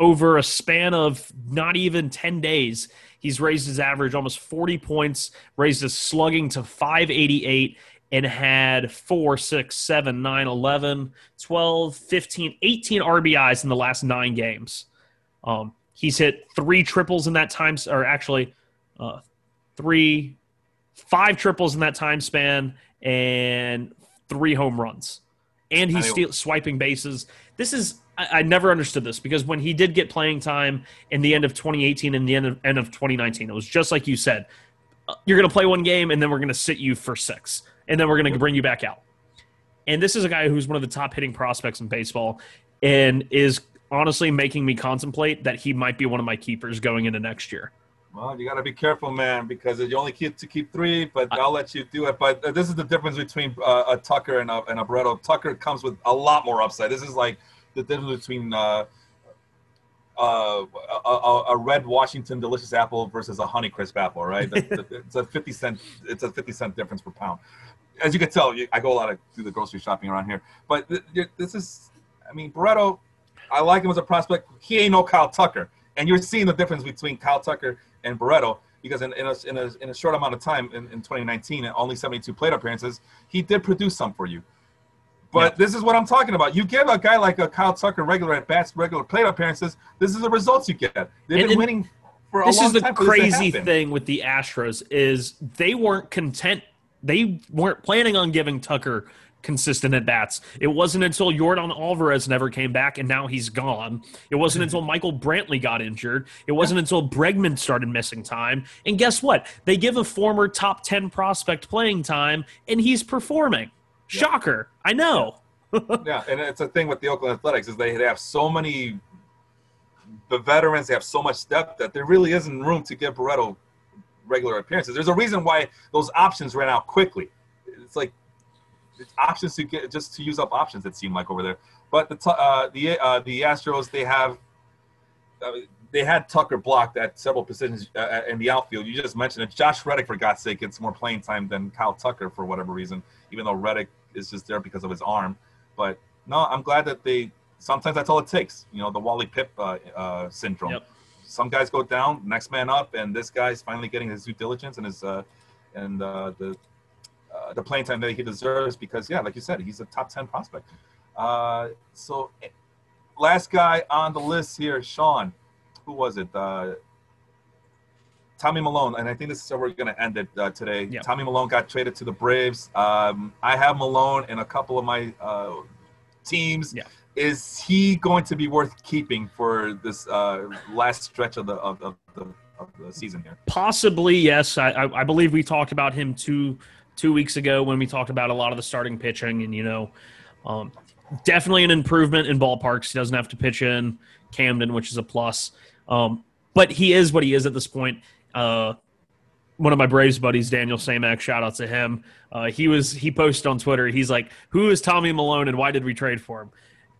over a span of not even 10 days, he's raised his average almost 40 points, raised his slugging to 588, and had 4, 6, 7, 9, 11, 12, 15, 18 RBIs in the last nine games. Um, he's hit three triples in that time, or actually uh, three, five triples in that time span, and three home runs. And he's steal, swiping bases. This is I, I, never understood this because when he did get playing time in the end of 2018 and the end of, end of 2019, it was just like you said. Uh, you're going to play one game and then we're going to sit you for six and then we're going to bring you back out. And this is a guy who's one of the top hitting prospects in baseball and is honestly making me contemplate that he might be one of my keepers going into next year. Well, you got to be careful, man, because you only keep to keep three, but I'll let you do it. But this is the difference between uh, a Tucker and a, and a Barreto. Tucker comes with a lot more upside. This is like the difference between uh, uh, a, a, a, red Washington delicious apple versus a Honeycrisp apple, right? it's a fifty cent. It's a fifty cent difference per pound as you can tell, I go a lot of do the grocery shopping around here. But this is, I mean, Barreto, I like him as a prospect. He ain't no Kyle Tucker, and you're seeing the difference between Kyle Tucker and Barreto because in, in, a, in, a, in a short amount of time in, in 2019 and only 72 plate appearances, he did produce some for you. But yeah. this is what I'm talking about. You give a guy like a Kyle Tucker regular at bats, regular plate appearances. This is the results you get. They've and, been winning for a long time. This is the crazy thing with the Astros is they weren't content they weren't planning on giving Tucker consistent at bats. It wasn't until Yordan Alvarez never came back and now he's gone. It wasn't mm-hmm. until Michael Brantley got injured. It wasn't until Bregman started missing time. And guess what? They give a former top 10 prospect playing time and he's performing. Shocker. I know. yeah, and it's a thing with the Oakland Athletics is they have so many the veterans, they have so much depth that there really isn't room to give Barreto regular appearances. There's a reason why those options ran out quickly. It's like it's options to get just to use up options. It seemed like over there. But the uh, the uh, the Astros they have uh, they had Tucker blocked at several positions uh, in the outfield. You just mentioned it. Josh Reddick, for God's sake, gets more playing time than Kyle Tucker for whatever reason. Even though Reddick is just there because of his arm. But no, I'm glad that they. Sometimes that's all it takes. You know, the Wally Pipp uh, uh, syndrome. Yep some guys go down, next man up, and this guy's finally getting his due diligence and his uh, and uh, the uh, the playing time that he deserves because yeah, like you said, he's a top ten prospect. Uh, so last guy on the list here, Sean, who was it? Uh, Tommy Milone, and I think this is where we're going to end it uh, today. Yeah. Tommy Milone got traded to the Braves. Um, I have Milone in a couple of my uh, teams. Yeah is he going to be worth keeping for this uh, last stretch of the of, of, the of the season here? Possibly, yes. I, I, I believe we talked about him two two weeks ago when we talked about a lot of the starting pitching, and you know, um, definitely an improvement in ballparks. He doesn't have to pitch in Camden, which is a plus. Um, but he is what he is at this point. Uh, one of my Braves buddies, Daniel Samak, shout out to him. Uh, he was he posted on Twitter. He's like, "Who is Tommy Milone and why did we trade for him?"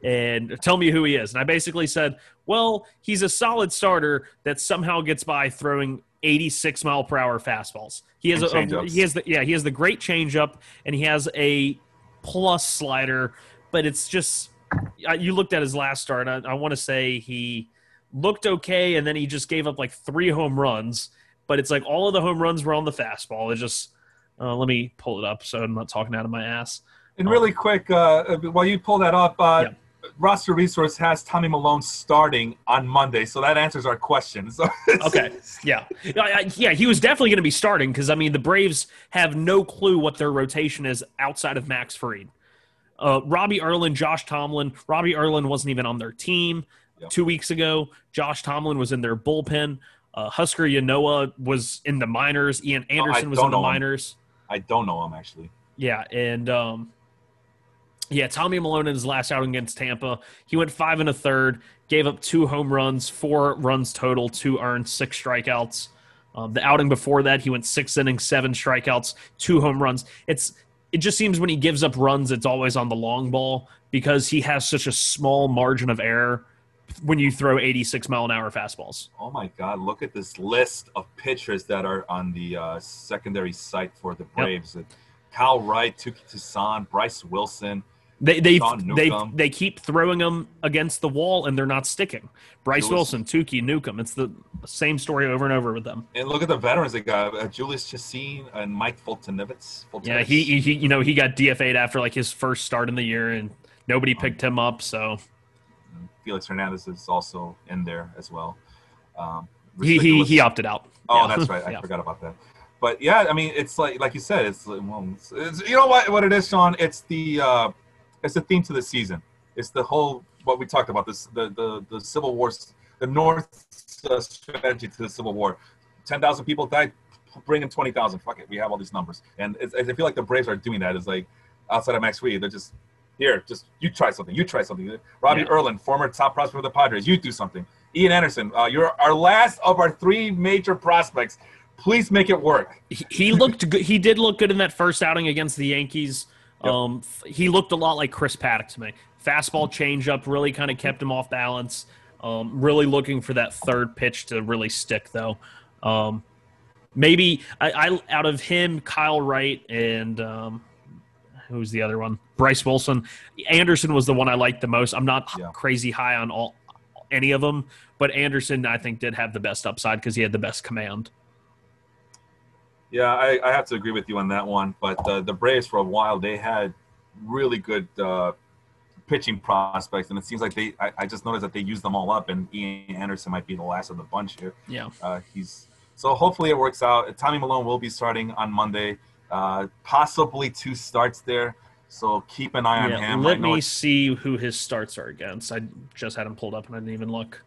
And tell me who he is. And I basically said, well, he's a solid starter that somehow gets by throwing 86 mile per hour fastballs. He has a, a he has the yeah he has the great changeup and he has a plus slider, but it's just you looked at his last start. I, I want to say he looked okay, and then he just gave up like three home runs. But it's like all of the home runs were on the fastball. It just uh, let me pull it up so I'm not talking out of my ass. And really um, quick, uh, while you pull that up, uh, yeah roster resource has Tommy Milone starting on Monday, so that answers our question. So okay, yeah, yeah, he was definitely going to be starting because I mean the Braves have no clue what their rotation is outside of Max Fried. Uh, Robbie Erlin, Josh Tomlin. Robbie Erlin wasn't even on their team Yep. two weeks ago. Josh Tomlin was in their bullpen. Uh, Huascar Ynoa was in the minors. Ian Anderson was in the know him. minors. I don't know him actually. Yeah, and um, yeah, Tommy Milone in his last outing against Tampa, he went five and a third, gave up two home runs, four runs total, two earned, six strikeouts. Um, the outing before that, he went six innings, seven strikeouts, two home runs. It's it just seems when he gives up runs, it's always on the long ball because he has such a small margin of error when you throw 86 mile an hour fastballs. Oh my God! Look at this list of pitchers that are on the uh, secondary site for the Braves. Kyle Wright, Touki Toussaint, Bryce Wilson. They they they Newcomb. they keep throwing them against the wall and they're not sticking. Bryce Lewis- Wilson, Touki, Newcomb. It's the same story over and over with them. And look at the veterans they got: uh, Jhoulys Chacín and Mike Foltynewicz. Yeah, he he you know he got DFA'd after like his first start in the year and nobody picked him up. So Felix Hernandez is also in there as well. Um, he he he opted out. Oh, Yeah. that's right. I Yeah. forgot about that. But yeah, I mean, it's like like you said, it's, well, it's, it's you know what what it is, Sean. It's the uh, it's the theme to the season. It's the whole what we talked about this the the the Civil War, the North uh, strategy to the Civil War. Ten thousand people died. Bring in twenty thousand. Fuck it, we have all these numbers, and it's, I feel like the Braves are doing that. It's like outside of Max Fried, they're just here. Just you try something. You try something. Robbie Yeah. Erlin, former top prospect for the Padres, you do something. Ian Anderson, uh, you're our last of our three major prospects. Please make it work. He, he looked good. He did look good in that first outing against the Yankees. Yep. Um, he looked a lot like Chris Paddack to me. Fastball changeup really kind of kept him off balance. Um, really looking for that third pitch to really stick though. Um, maybe I, I out of him, Kyle Wright and um, who's the other one? Bryce Wilson. Anderson was the one I liked the most. I'm not Yeah. crazy high on all any of them, but Anderson I think did have the best upside because he had the best command. Yeah, I, I have to agree with you on that one. But uh, the Braves, for a while, they had really good uh, pitching prospects, and it seems like they. I, I just noticed that they used them all up, and Ian Anderson might be the last of the bunch here. Yeah. Uh, he's so hopefully it works out. Tommy Milone will be starting on Monday, uh, possibly two starts there. So keep an eye on Yeah, him. Let me see who his starts are against. I just had him pulled up and I didn't even look.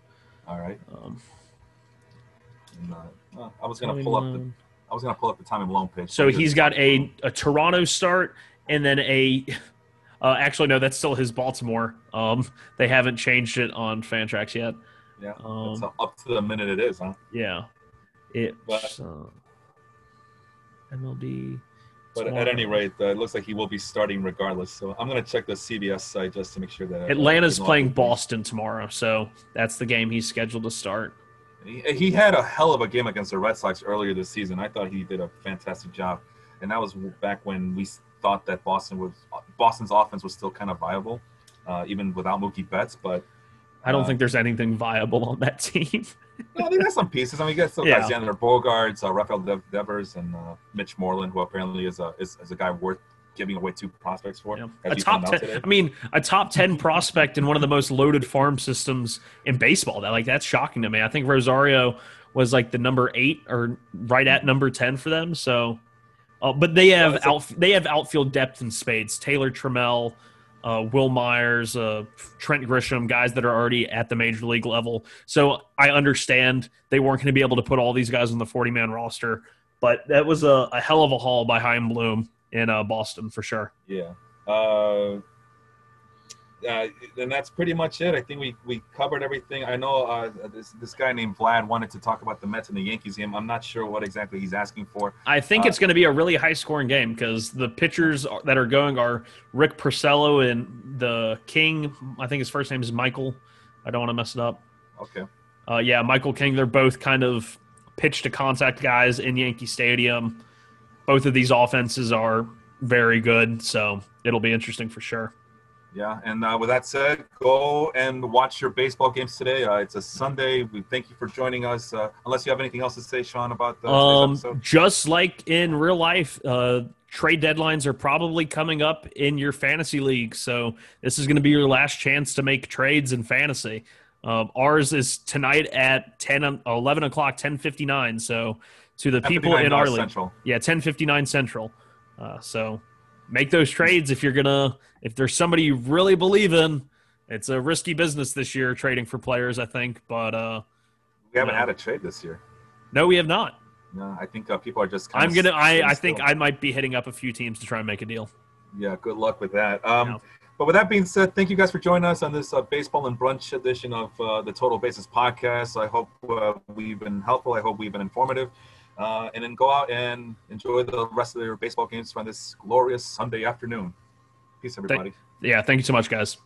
All right. Um, And, uh, I was gonna pull up the. I was gonna pull up the Tommy Milone pitch. so he's got a, a Toronto start and then a. Uh, actually, no, that's still his Baltimore. Um, they haven't changed it on Fantrax yet. Yeah. Um, up to the minute it is, huh? Yeah, it. But- uh, MLB. But at any rate, uh, it looks like he will be starting regardless. So I'm going to check the CBS site just to make sure that Atlanta's playing Boston tomorrow, so that's the game he's scheduled to start. He, he had a hell of a game against the Red Sox earlier this season. I thought he did a fantastic job, and that was back when we thought that Boston was Boston's offense was still kind of viable, uh, even without Mookie Betts. But I don't Uh, think there's anything viable on that team. no, they got some pieces. I mean, you got still Yeah. got Xander Bogaerts, uh, Rafael Dev- Devers, and uh, Mitch Moreland, who apparently is a is, is a guy worth giving away two prospects for. Yeah. A top ten. today. I mean, a top ten prospect in one of the most loaded farm systems in baseball. That like that's shocking to me. I think Rosario was like the number eight or right at number ten for them. So, uh, but they have out they have outfield depth in spades. Taylor Trammell, uh, Wil Myers, uh, Trent Grisham, guys that are already at the major league level. So I understand they weren't going to be able to put all these guys on the forty man roster. But that was a, a hell of a haul by Chaim Bloom in uh, Boston for sure. Yeah. Uh, uh, and that's pretty much it. I think we, we covered everything. I know uh, this this guy named Vlad wanted to talk about the Mets and the Yankees game. I'm not sure what exactly he's asking for. I think Uh, it's going to be a really high scoring game because the pitchers are- that are going are Rick Porcello and the King. I think his first name is Michael. I don't want to mess it up. Okay. Uh, yeah, Michael King. They're both kind of pitch to contact guys in Yankee Stadium. Both of these offenses are very good, so it'll be interesting for sure. Yeah. And uh, with that said, go and watch your baseball games today. Uh, it's a Sunday. We thank you for joining us. Uh, unless you have anything else to say, Sean, about uh, Um, episode. just like in real life, uh, trade deadlines are probably coming up in your fantasy league. So this is going to be your last chance to make trades in fantasy. Um, ours is tonight at 10, uh, 11 o'clock, 1059. So to the people in 59 our league, Central. yeah, 1059 central. Uh, so make those trades if you're gonna if there's somebody you really believe in. It's a risky business this year trading for players, I think, but uh, we haven't no. had a trade this year. No, we have not. No, I think uh, people are just. I'm gonna. I I think I might be hitting up a few teams to try and make a deal. Yeah, good luck with that. Um, But with that being said, thank you guys for joining us on this uh, baseball and brunch edition of uh, the Total Basis podcast. I hope uh, we've been helpful. I hope we've been informative. Uh, and then go out and enjoy the rest of your baseball games on this glorious Sunday afternoon. Peace, everybody. Thank, yeah, thank you so much, guys.